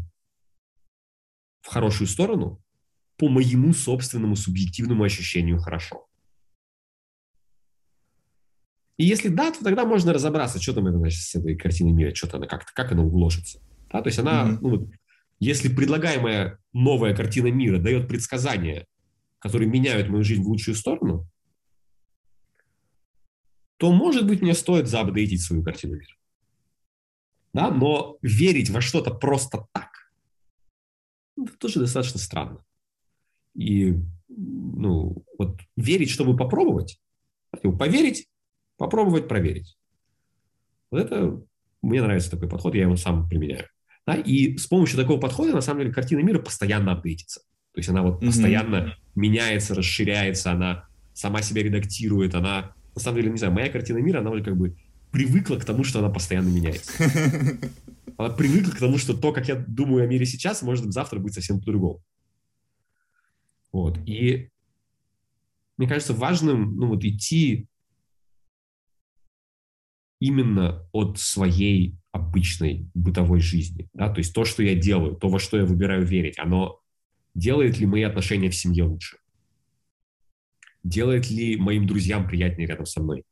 в хорошую сторону по моему собственному субъективному ощущению хорошо. И если да, то тогда можно разобраться, что там это значит с этой картиной мира, что-то она как-то, как она уложится. Да, то есть она, mm-hmm. ну, если предлагаемая новая картина мира дает предсказания, которые меняют мою жизнь в лучшую сторону, то, может быть, мне стоит заапдейтить свою картину мира. Да, но верить во что-то просто так, это тоже достаточно странно. И, ну, вот верить, чтобы попробовать, поверить, попробовать, проверить. Вот это, мне нравится такой подход, я его сам применяю. Да? И с помощью такого подхода, на самом деле, картина мира постоянно апдейтится. То есть она вот mm-hmm. постоянно меняется, расширяется, она сама себя редактирует, она, на самом деле, не знаю, моя картина мира, она уже как бы привыкла к тому, что она постоянно меняется. Она привыкла к тому, что то, как я думаю о мире сейчас, может завтра быть совсем по-другому. Вот. И мне кажется важным, ну вот, идти именно от своей обычной бытовой жизни. Да? То есть то, что я делаю, то, во что я выбираю верить, оно делает ли мои отношения в семье лучше? Делает ли моим друзьям приятнее рядом со мной,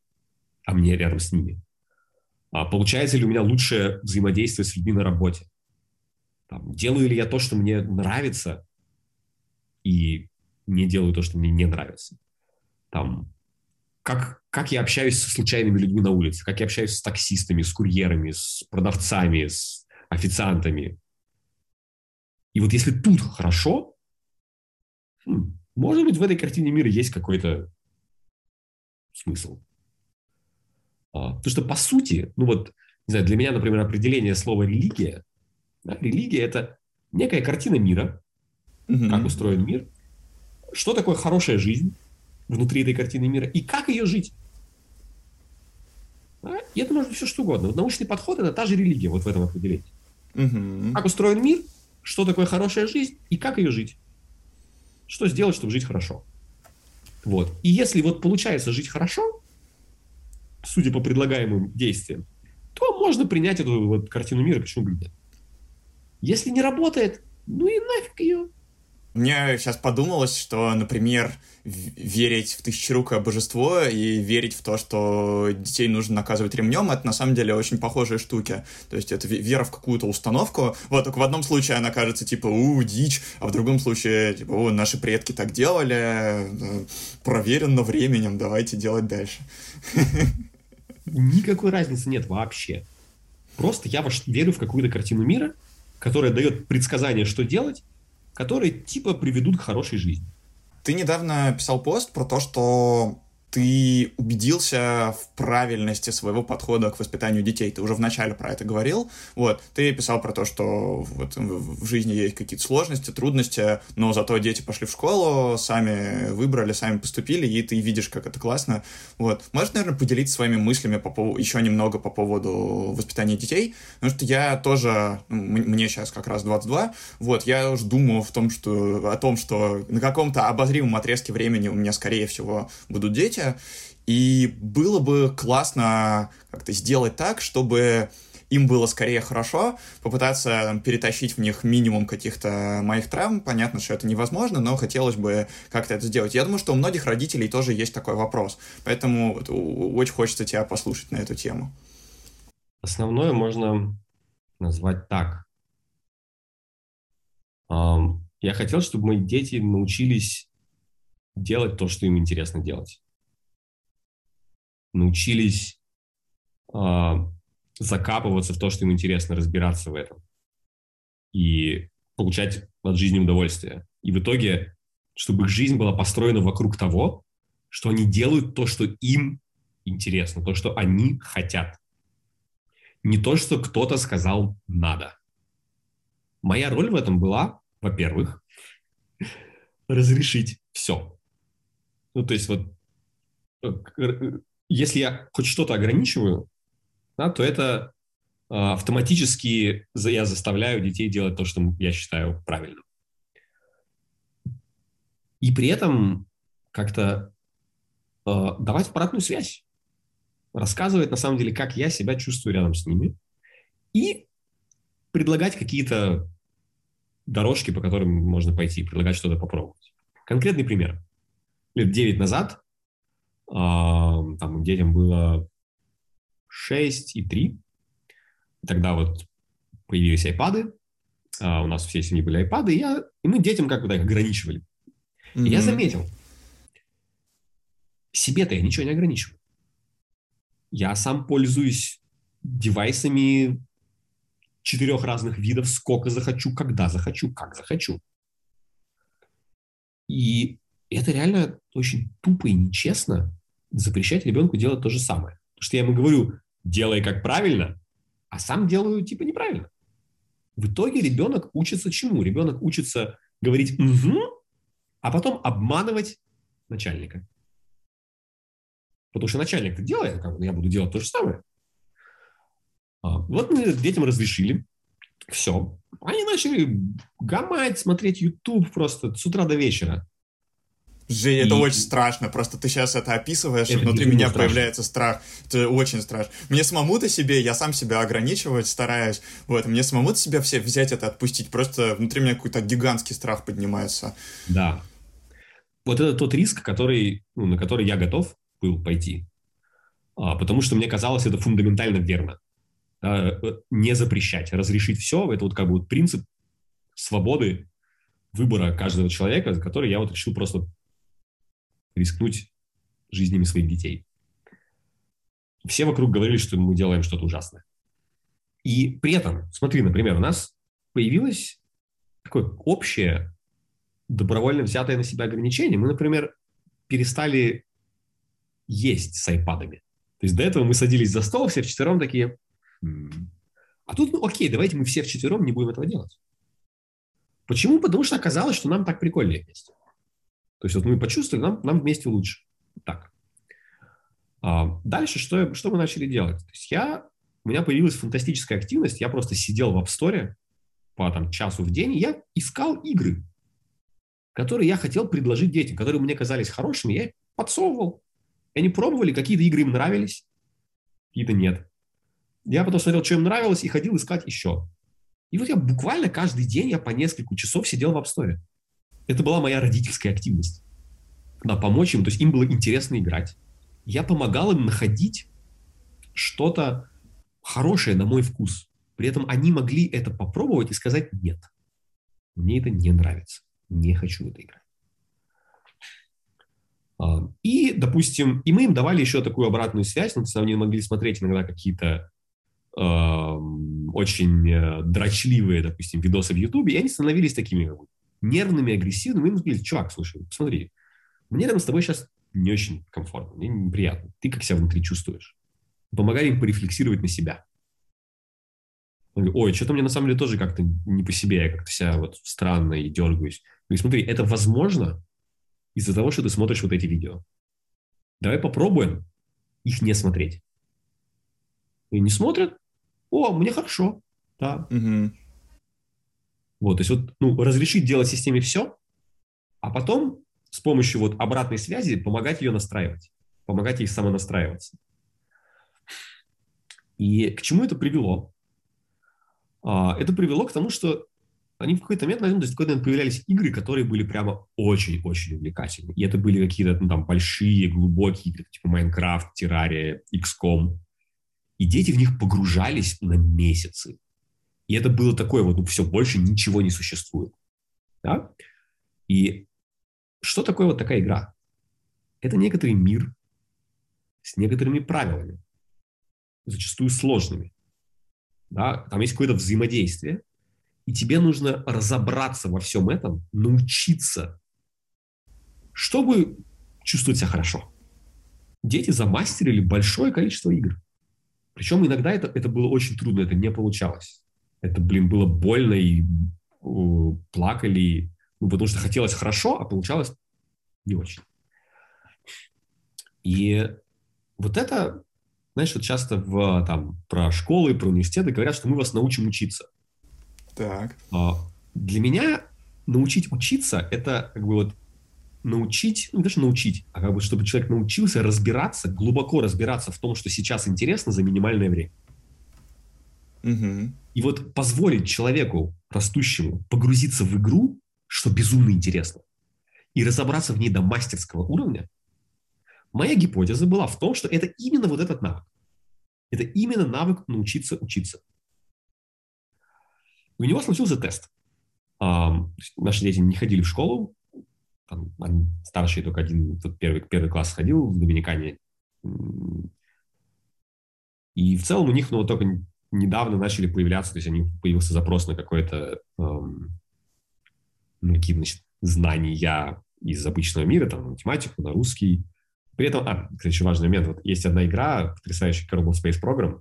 а мне рядом с ними? А получается ли у меня лучшее взаимодействие с людьми на работе? Там, делаю ли я то, что мне нравится, и не делаю то, что мне не нравится? Там, как, как я общаюсь со случайными людьми на улице, как я общаюсь с таксистами, с курьерами, с продавцами, с официантами. И вот если тут хорошо, хм, может быть, в этой картине мира есть какой-то смысл. А, потому что, по сути, ну вот, не знаю, для меня, например, определение слова «религия», да, религия – это некая картина мира, mm-hmm. как устроен мир, что такое хорошая жизнь, внутри этой картины мира и как ее жить. А? И это может быть все что угодно. Вот научный подход – это та же религия вот в этом определении. Угу. Как устроен мир, что такое хорошая жизнь и как ее жить. Что сделать, чтобы жить хорошо. Вот. И если вот получается жить хорошо, судя по предлагаемым действиям, то можно принять эту вот картину мира, почему бы нет. Если не работает, ну и нафиг ее. Мне сейчас подумалось, что, например, верить в тысячерукое божество и верить в то, что детей нужно наказывать ремнем, это на самом деле очень похожие штуки. То есть это вера в какую-то установку. Вот, только в одном случае она кажется типа, у, дичь, а в другом случае, типа, о, наши предки так делали, э, проверено временем, давайте делать дальше. Никакой разницы нет вообще. Просто я верю в какую-то картину мира, которая дает предсказание, что делать, которые типа приведут к хорошей жизни. Ты недавно писал пост про то, что ты убедился в правильности своего подхода к воспитанию детей. Ты уже вначале про это говорил. Вот, ты писал про то, что вот в жизни есть какие-то сложности, трудности, но зато дети пошли в школу, сами выбрали, сами поступили, и ты видишь, как это классно. Вот. Можешь, наверное, поделиться своими мыслями по поводу, еще немного по поводу воспитания детей? Потому что я тоже, ну, мне сейчас как раз 22, вот, я уже думаю в том, что, о том, что на каком-то обозримом отрезке времени у меня, скорее всего, будут дети, и было бы классно как-то сделать так, чтобы им было скорее хорошо, попытаться там, перетащить в них минимум каких-то моих травм. Понятно, что это невозможно, но хотелось бы как-то это сделать. Я думаю, что у многих родителей тоже есть такой вопрос. Поэтому очень хочется тебя послушать на эту тему. Основное можно назвать так. Я хотел, чтобы мои дети научились делать то, что им интересно делать. Научились э, закапываться в то, что им интересно, разбираться в этом. И получать от жизни удовольствие. И в итоге, чтобы их жизнь была построена вокруг того, что они делают то, что им интересно, то, что они хотят. Не то, что кто-то сказал «надо». Моя роль в этом была, во-первых, разрешить все. Ну, то есть вот э, э, если я хоть что-то ограничиваю, да, то это э, автоматически я заставляю детей делать то, что я считаю правильным. И при этом как-то э, давать обратную связь, рассказывать на самом деле, как я себя чувствую рядом с ними, и предлагать какие-то дорожки, по которым можно пойти, предлагать что-то попробовать. Конкретный пример лет 9 назад, там детям было 6 и 3. Тогда вот появились айпады, а у нас все семьи были айпады, и, я, и мы детям как бы так ограничивали. Mm-hmm. И я заметил, себе-то я ничего не ограничиваю. Я сам пользуюсь девайсами четырех разных видов, сколько захочу, когда захочу, как захочу. И это реально очень тупо и нечестно запрещать ребенку делать то же самое. Потому что я ему говорю, делай как правильно, а сам делаю типа неправильно. В итоге ребенок учится чему? Ребенок учится говорить «угу», а потом обманывать начальника. Потому что начальник-то делает, как я буду делать то же самое. А, вот мы детям разрешили. Все. Они начали гамать, смотреть YouTube просто с утра до вечера. Жень, это и... очень страшно. Просто ты сейчас это описываешь, это и внутри меня страшно. появляется страх. Это очень страшно. Мне самому-то себе, я сам себя ограничивать стараюсь. Вот, мне самому-то себя все взять это отпустить. Просто внутри меня какой-то гигантский страх поднимается. Да. Вот это тот риск, который, ну, на который я готов был пойти. А, потому что мне казалось это фундаментально верно. А, не запрещать, разрешить все. Это вот как бы вот принцип свободы выбора каждого человека, который я вот решил просто рискнуть жизнями своих детей. Все вокруг говорили, что мы делаем что-то ужасное. И при этом, смотри, например, у нас появилось такое общее, добровольно взятое на себя ограничение. Мы, например, перестали есть с айпадами. То есть до этого мы садились за стол, все вчетвером такие, а тут, ну окей, давайте мы все вчетвером не будем этого делать. Почему? Потому что оказалось, что нам так прикольнее вместе. То есть вот мы почувствовали, нам, нам вместе лучше. Так. А дальше что, что мы начали делать? То есть я, у меня появилась фантастическая активность, я просто сидел в App Store по там, часу в день, и я искал игры, которые я хотел предложить детям, которые мне казались хорошими, я их подсовывал. И они пробовали, какие-то игры им нравились, какие-то нет. Я потом смотрел, что им нравилось, и ходил искать еще. И вот я буквально каждый день я по несколько часов сидел в App Store. Это была моя родительская активность. Да, помочь им, то есть им было интересно играть. Я помогал им находить что-то хорошее на мой вкус. При этом они могли это попробовать и сказать «нет». Мне это не нравится. Не хочу это играть. А, и, допустим, и мы им давали еще такую обратную связь, ну, они могли смотреть иногда какие-то э, очень дрочливые, допустим, видосы в Ютубе, и они становились такими нервными, агрессивными, им говорили, чувак, слушай, посмотри, мне рядом с тобой сейчас не очень комфортно, мне неприятно. Ты как себя внутри чувствуешь? Помогай им порефлексировать на себя. Ой, что-то мне на самом деле тоже как-то не по себе, я как-то себя вот странно и дергаюсь. Говорю, смотри, это возможно из-за того, что ты смотришь вот эти видео. Давай попробуем их не смотреть. И не смотрят, о, мне хорошо, да. Угу. Вот, то есть вот, ну, разрешить делать системе все, а потом с помощью вот обратной связи помогать ее настраивать, помогать ей самонастраиваться. И к чему это привело? А, это привело к тому, что они в какой-то момент, наверное, то есть в какой-то момент появлялись игры, которые были прямо очень-очень увлекательны. И это были какие-то ну, там большие, глубокие игры, типа Майнкрафт, Террария, XCOM. И дети в них погружались на месяцы. И это было такое вот, ну, все, больше ничего не существует. Да? И что такое вот такая игра? Это некоторый мир с некоторыми правилами, зачастую сложными. Да? Там есть какое-то взаимодействие, и тебе нужно разобраться во всем этом, научиться, чтобы чувствовать себя хорошо. Дети замастерили большое количество игр. Причем иногда это, это было очень трудно, это не получалось. Это, блин, было больно и плакали, ну, потому что хотелось хорошо, а получалось не очень. И вот это, знаешь, вот часто в, там, про школы, про университеты говорят, что мы вас научим учиться. Так. А, для меня научить учиться – это как бы вот научить, ну, не даже научить, а как бы чтобы человек научился разбираться, глубоко разбираться в том, что сейчас интересно за минимальное время. Угу. И вот позволить человеку, растущему, погрузиться в игру, что безумно интересно, и разобраться в ней до мастерского уровня, моя гипотеза была в том, что это именно вот этот навык. Это именно навык научиться учиться. У него случился тест. А, наши дети не ходили в школу, там, старший только один, тут первый, первый класс ходил в Доминикане. И в целом у них ну, только недавно начали появляться, то есть они, появился запрос на какое-то эм, ну, какие значит, знания из обычного мира, там, на математику, на русский. При этом, а, кстати, важный момент, вот есть одна игра, потрясающая Kerbal Space Program,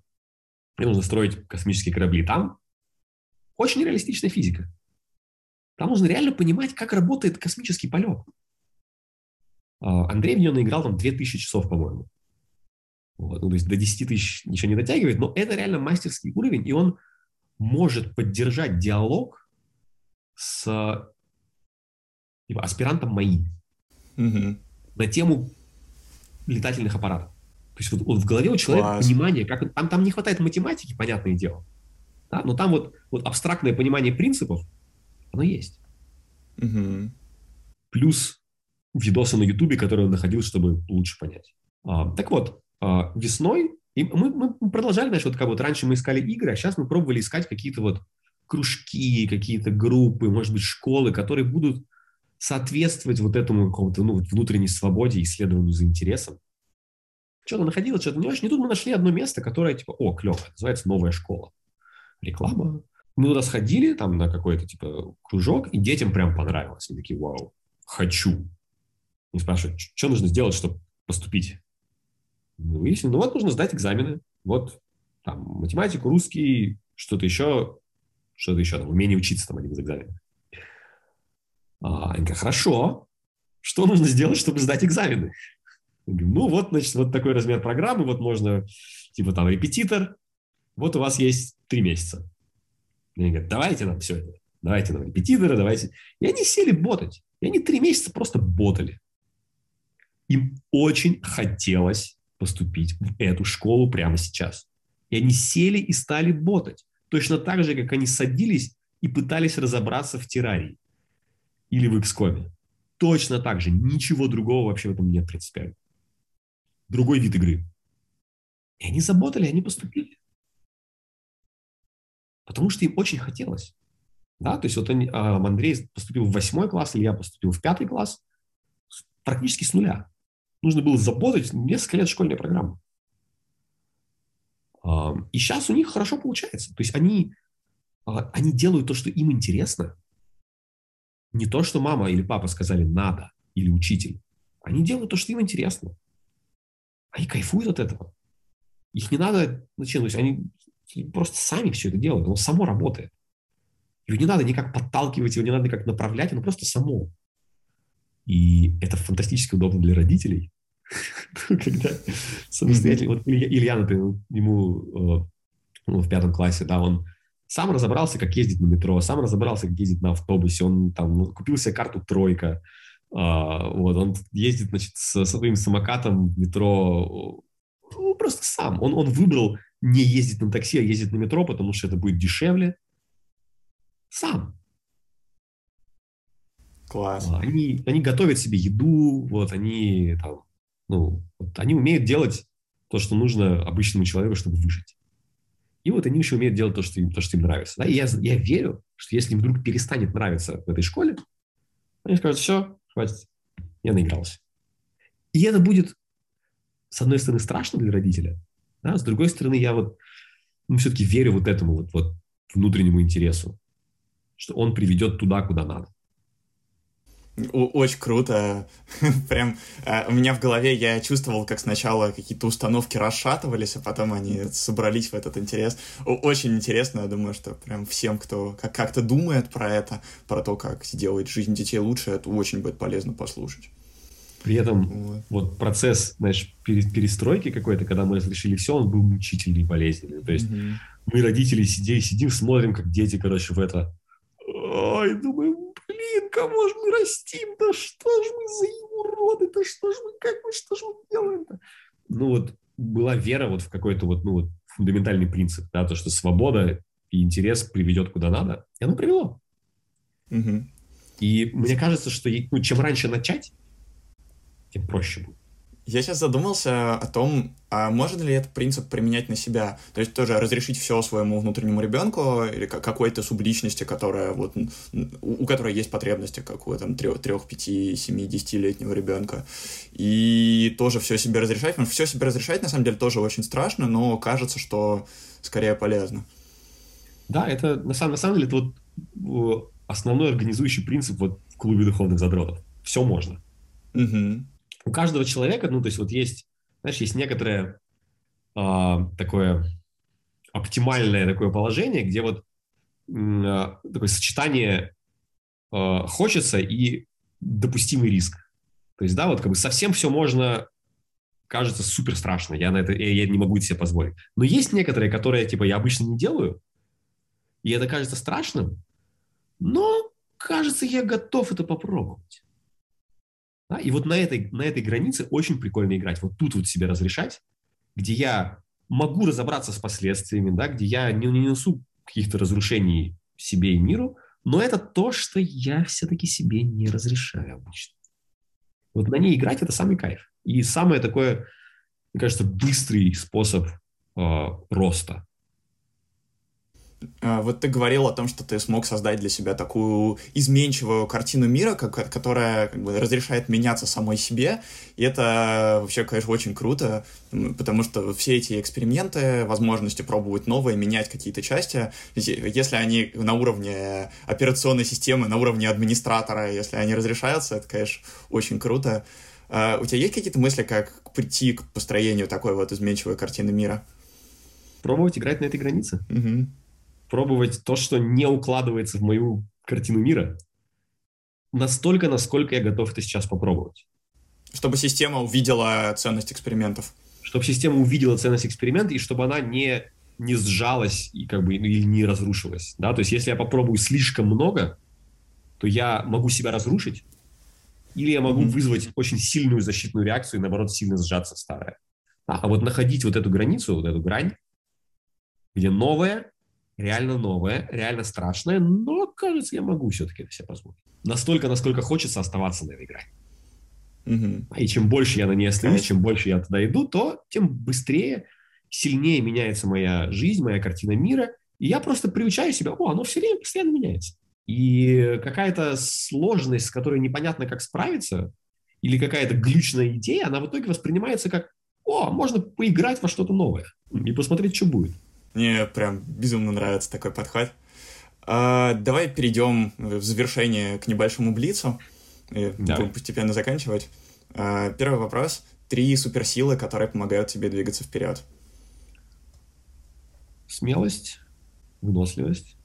где нужно строить космические корабли. Там очень реалистичная физика. Там нужно реально понимать, как работает космический полет. А, Андрей в нее наиграл там 2000 часов, по-моему. Вот. Ну, то есть до 10 тысяч ничего не дотягивает, но это реально мастерский уровень, и он может поддержать диалог с типа, аспирантом МАИ угу. на тему летательных аппаратов. То есть вот, вот в голове у человека Класс. понимание, как там, там не хватает математики, понятное дело, да? но там вот, вот абстрактное понимание принципов, оно есть. Угу. Плюс видосы на Ютубе, которые он находил, чтобы лучше понять. А, так вот, весной и мы, мы продолжали, знаешь, вот как вот раньше мы искали игры, а сейчас мы пробовали искать какие-то вот кружки, какие-то группы, может быть, школы, которые будут соответствовать вот этому какому-то ну, внутренней свободе, исследованию за интересом. Что-то находилось, что-то не очень. И тут мы нашли одно место, которое типа, о, клево, называется «Новая школа». Реклама. Мы туда сходили, там, на какой-то, типа, кружок, и детям прям понравилось. Они такие, вау, хочу. И спрашивают, что нужно сделать, чтобы поступить? Мы выяснили, ну вот нужно сдать экзамены. Вот там математику, русский, что-то еще, что-то еще, там, умение учиться там один из экзаменов. А, они говорят, хорошо, что нужно сделать, чтобы сдать экзамены? говорю, ну вот, значит, вот такой размер программы, вот можно, типа там репетитор, вот у вас есть три месяца. И они говорят, давайте нам все это, давайте нам репетиторы, давайте. И они сели ботать. И они три месяца просто ботали. Им очень хотелось поступить в эту школу прямо сейчас. И они сели и стали ботать. Точно так же, как они садились и пытались разобраться в террарии или в XCOM. Точно так же. Ничего другого вообще в этом нет принципиально. Другой вид игры. И они заботали, они поступили. Потому что им очень хотелось. Да, то есть вот они, а, Андрей поступил в восьмой класс, или я поступил в пятый класс практически с нуля. Нужно было заботать несколько лет школьной программы. А, и сейчас у них хорошо получается. То есть они, а, они делают то, что им интересно, не то, что мама или папа сказали «надо» или учитель. Они делают то, что им интересно. Они кайфуют от этого. Их не надо, зачем, то есть они просто сами все это делают, оно само работает. Его не надо никак подталкивать, его не надо никак направлять, оно просто само. И это фантастически удобно для родителей, когда самостоятельно... Вот Илья, например, ему э, в пятом классе, да, он сам разобрался, как ездить на метро, сам разобрался, как ездить на автобусе, он там ну, купил себе карту «тройка», а, вот, он ездит, значит, со своим самокатом в метро, ну, просто сам. Он, он выбрал не ездить на такси, а ездить на метро, потому что это будет дешевле, сам. Класс. Они, они готовят себе еду, вот они там, ну, вот, они умеют делать то, что нужно обычному человеку, чтобы выжить. И вот они еще умеют делать то, что им, то, что им нравится. Да? И я, я верю, что если им вдруг перестанет нравиться в этой школе, они скажут, все, хватит, я наигрался. И это будет, с одной стороны, страшно для родителя, да? с другой стороны, я вот ну, все-таки верю вот этому вот, вот внутреннему интересу, что он приведет туда, куда надо. Очень круто. Прям а, у меня в голове я чувствовал, как сначала какие-то установки расшатывались, а потом они собрались в этот интерес. Очень интересно, я думаю, что прям всем, кто как-то думает про это, про то, как сделать жизнь детей лучше, это очень будет полезно послушать. При этом вот, вот процесс, знаешь, перестройки какой-то, когда мы разрешили все, он был мучительный и болезненный. То есть mm-hmm. мы, родители, сидим, сидим, смотрим, как дети, короче, в это... Ой, думаю, блин, кого же мы растим? Да что ж мы за уроды? Да что ж мы, как мы, что ж мы делаем-то? Ну вот была вера вот в какой-то вот, ну вот фундаментальный принцип, да, то, что свобода и интерес приведет куда надо, и оно привело. Угу. И мне кажется, что ну, чем раньше начать, тем проще будет. Я сейчас задумался о том, а можно ли этот принцип применять на себя? То есть тоже разрешить все своему внутреннему ребенку или какой-то субличности, которая вот, у которой есть потребности, как у там, 3, 3 5, 7, 10-летнего ребенка. И тоже все себе разрешать. Потому что все себе разрешать, на самом деле, тоже очень страшно, но кажется, что скорее полезно. Да, это на самом, на самом деле это вот основной организующий принцип вот в клубе духовных задротов. Все можно. Угу у каждого человека, ну, то есть вот есть, знаешь, есть некоторое э, такое оптимальное такое положение, где вот э, такое сочетание э, хочется и допустимый риск. То есть, да, вот как бы совсем все можно, кажется супер страшно, я на это, я, я не могу себе позволить. Но есть некоторые, которые, типа, я обычно не делаю, и это кажется страшным, но, кажется, я готов это попробовать. Да? И вот на этой, на этой границе очень прикольно играть. Вот тут вот себе разрешать, где я могу разобраться с последствиями, да, где я не, не несу каких-то разрушений себе и миру, но это то, что я все-таки себе не разрешаю обычно. Вот на ней играть – это самый кайф. И самый такой, мне кажется, быстрый способ э, роста. А, вот ты говорил о том, что ты смог создать для себя такую изменчивую картину мира, как, которая как бы, разрешает меняться самой себе. И это вообще, конечно, очень круто, потому что все эти эксперименты, возможности пробовать новые, менять какие-то части, если они на уровне операционной системы, на уровне администратора, если они разрешаются, это, конечно, очень круто. А у тебя есть какие-то мысли, как прийти к построению такой вот изменчивой картины мира? Пробовать играть на этой границе. Угу пробовать то, что не укладывается в мою картину мира, настолько, насколько я готов это сейчас попробовать. Чтобы система увидела ценность экспериментов. Чтобы система увидела ценность эксперимента, и чтобы она не, не сжалась и как бы, или не разрушилась. Да? То есть, если я попробую слишком много, то я могу себя разрушить, или я могу mm-hmm. вызвать очень сильную защитную реакцию и, наоборот, сильно сжаться старое. А вот находить вот эту границу, вот эту грань, где новое реально новое, реально страшное, но, кажется, я могу все-таки это себе позволить. Настолько, насколько хочется оставаться на этой грани. Угу. И чем больше я на ней остаюсь, чем больше я туда иду, то тем быстрее, сильнее меняется моя жизнь, моя картина мира, и я просто приучаю себя, о, оно все время постоянно меняется. И какая-то сложность, с которой непонятно, как справиться, или какая-то глючная идея, она в итоге воспринимается как, о, можно поиграть во что-то новое и посмотреть, что будет. Мне прям безумно нравится такой подход. А, давай перейдем в завершение к небольшому блицу. И будем постепенно заканчивать. А, первый вопрос. Три суперсилы, которые помогают тебе двигаться вперед. Смелость, выносливость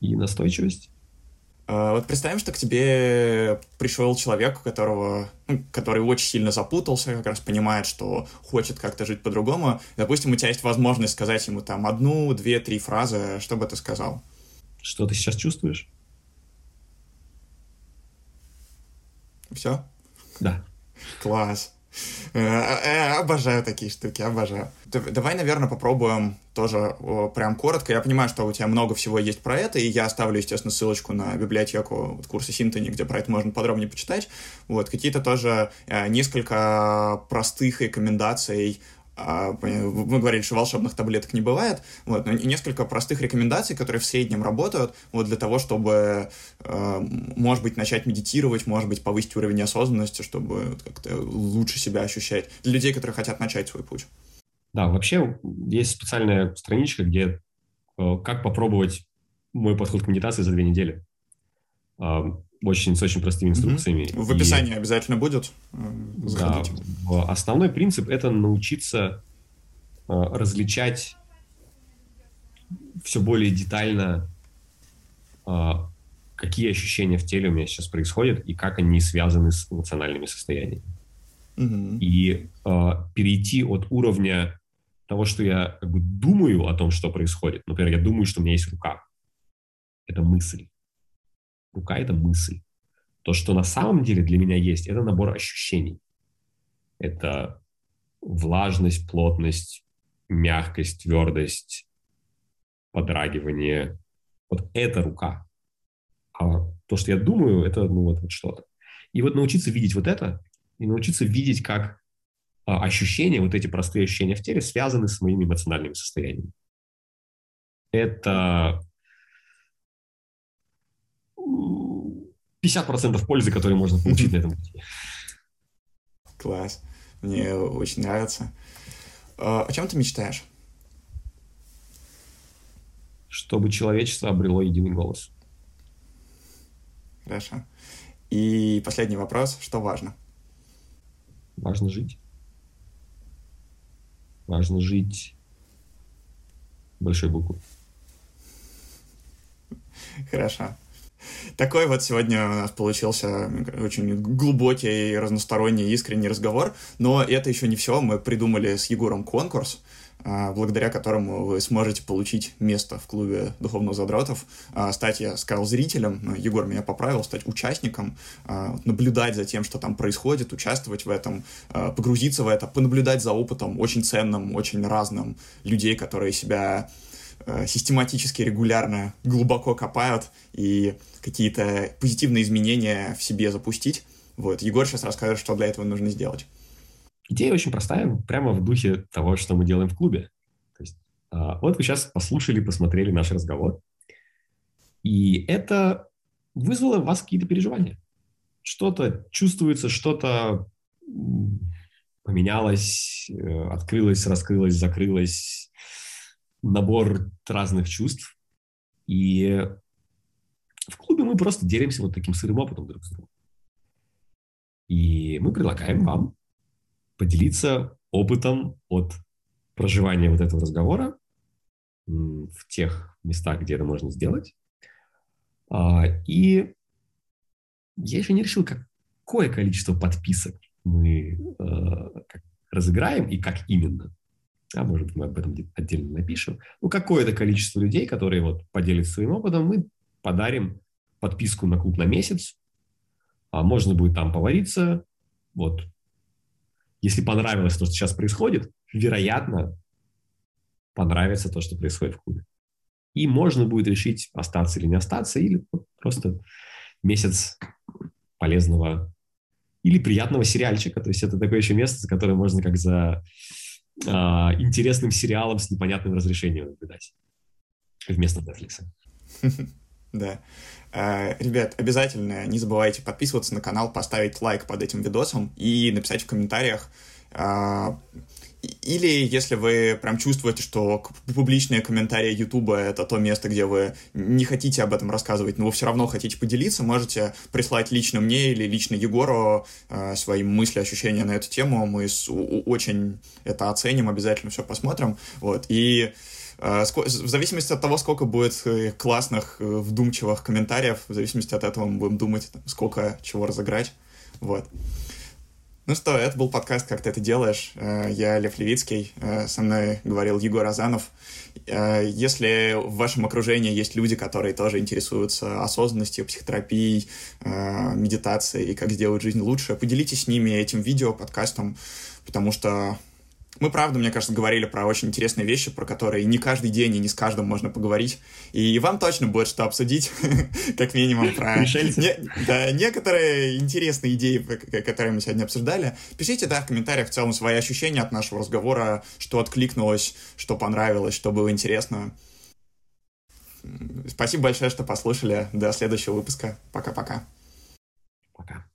и настойчивость. А, вот представим, что к тебе пришел человек, у которого, ну, который очень сильно запутался, как раз понимает, что хочет как-то жить по-другому. Допустим, у тебя есть возможность сказать ему там одну, две, три фразы, что бы ты сказал? Что ты сейчас чувствуешь? Все? Да. Класс. Э, э, обожаю такие штуки, обожаю. Давай, наверное, попробуем тоже прям коротко. Я понимаю, что у тебя много всего есть про это, и я оставлю, естественно, ссылочку на библиотеку вот, курса Синтони, где про это можно подробнее почитать. Вот, какие-то тоже э, несколько простых рекомендаций а, мы говорили, что волшебных таблеток не бывает, вот, но несколько простых рекомендаций, которые в среднем работают, вот для того, чтобы, э, может быть, начать медитировать, может быть, повысить уровень осознанности, чтобы как-то лучше себя ощущать, для людей, которые хотят начать свой путь. Да, вообще есть специальная страничка, где э, как попробовать мой подход к медитации за две недели. Очень, с очень простыми инструкциями. Mm-hmm. В описании и, обязательно будет. Э, заходите. Да, основной принцип – это научиться э, различать все более детально, э, какие ощущения в теле у меня сейчас происходят и как они связаны с эмоциональными состояниями. Mm-hmm. И перейти от уровня того, что я как бы думаю о том, что происходит. Например, я думаю, что у меня есть рука. Это мысль. Рука — это мысль. То, что на самом деле для меня есть, это набор ощущений. Это влажность, плотность, мягкость, твердость, подрагивание. Вот это рука. А то, что я думаю, это ну, вот, вот что-то. И вот научиться видеть вот это, и научиться видеть, как а, ощущения, вот эти простые ощущения в теле связаны с моими эмоциональными состояниями. Это 50% пользы, которые можно получить на этом пути. Класс. Мне очень нравится. А, о чем ты мечтаешь? Чтобы человечество обрело единый голос. Хорошо. И последний вопрос. Что важно? Важно жить. Важно жить большой буквы. Хорошо. Такой вот сегодня у нас получился очень глубокий, разносторонний, искренний разговор. Но это еще не все. Мы придумали с Егором конкурс, а, благодаря которому вы сможете получить место в клубе духовных задротов, а, стать, я сказал, зрителем, Егор меня поправил, стать участником, а, наблюдать за тем, что там происходит, участвовать в этом, погрузиться в это, понаблюдать за опытом очень ценным, очень разным людей, которые себя систематически, регулярно, глубоко копают и какие-то позитивные изменения в себе запустить. Вот, Егор сейчас расскажет, что для этого нужно сделать. Идея очень простая, прямо в духе того, что мы делаем в клубе. То есть, а, вот вы сейчас послушали, посмотрели наш разговор, и это вызвало в вас какие-то переживания. Что-то чувствуется, что-то поменялось, э, открылось, раскрылось, закрылось, набор разных чувств. И в клубе мы просто делимся вот таким сырым опытом друг с другом. И мы предлагаем вам поделиться опытом от проживания вот этого разговора в тех местах, где это можно сделать. А, и я еще не решил, какое количество подписок мы э, разыграем и как именно а может мы об этом отдельно напишем, ну, какое-то количество людей, которые вот поделятся своим опытом, мы подарим подписку на клуб на месяц, а можно будет там повариться, вот. Если понравилось то, что сейчас происходит, вероятно, понравится то, что происходит в клубе. И можно будет решить, остаться или не остаться, или просто месяц полезного или приятного сериальчика. То есть это такое еще место, за которое можно как за а, интересным сериалом с непонятным разрешением наблюдать вместо Netflix. Да. А, ребят, обязательно не забывайте подписываться на канал, поставить лайк под этим видосом и написать в комментариях, а, или если вы прям чувствуете, что публичные комментарии Ютуба — это то место, где вы не хотите об этом рассказывать, но вы все равно хотите поделиться, можете прислать лично мне или лично Егору э, свои мысли, ощущения на эту тему. Мы с, очень это оценим, обязательно все посмотрим. Вот. И э, в зависимости от того, сколько будет э, классных, э, вдумчивых комментариев, в зависимости от этого мы будем думать, сколько чего разыграть. Вот. Ну что, это был подкаст «Как ты это делаешь». Э, я Лев Левицкий, э, со мной говорил Егор Азанов. Э, если в вашем окружении есть люди, которые тоже интересуются осознанностью, психотерапией, медитацией и как сделать жизнь лучше, поделитесь с ними этим видео, подкастом, потому что мы, правда, мне кажется, говорили про очень интересные вещи, про которые не каждый день и не с каждым можно поговорить. И вам точно будет что обсудить, как минимум, про не, да, некоторые интересные идеи, которые мы сегодня обсуждали. Пишите, да, в комментариях в целом свои ощущения от нашего разговора, что откликнулось, что понравилось, что было интересно. Спасибо большое, что послушали. До следующего выпуска. Пока-пока. Пока. -пока. Пока.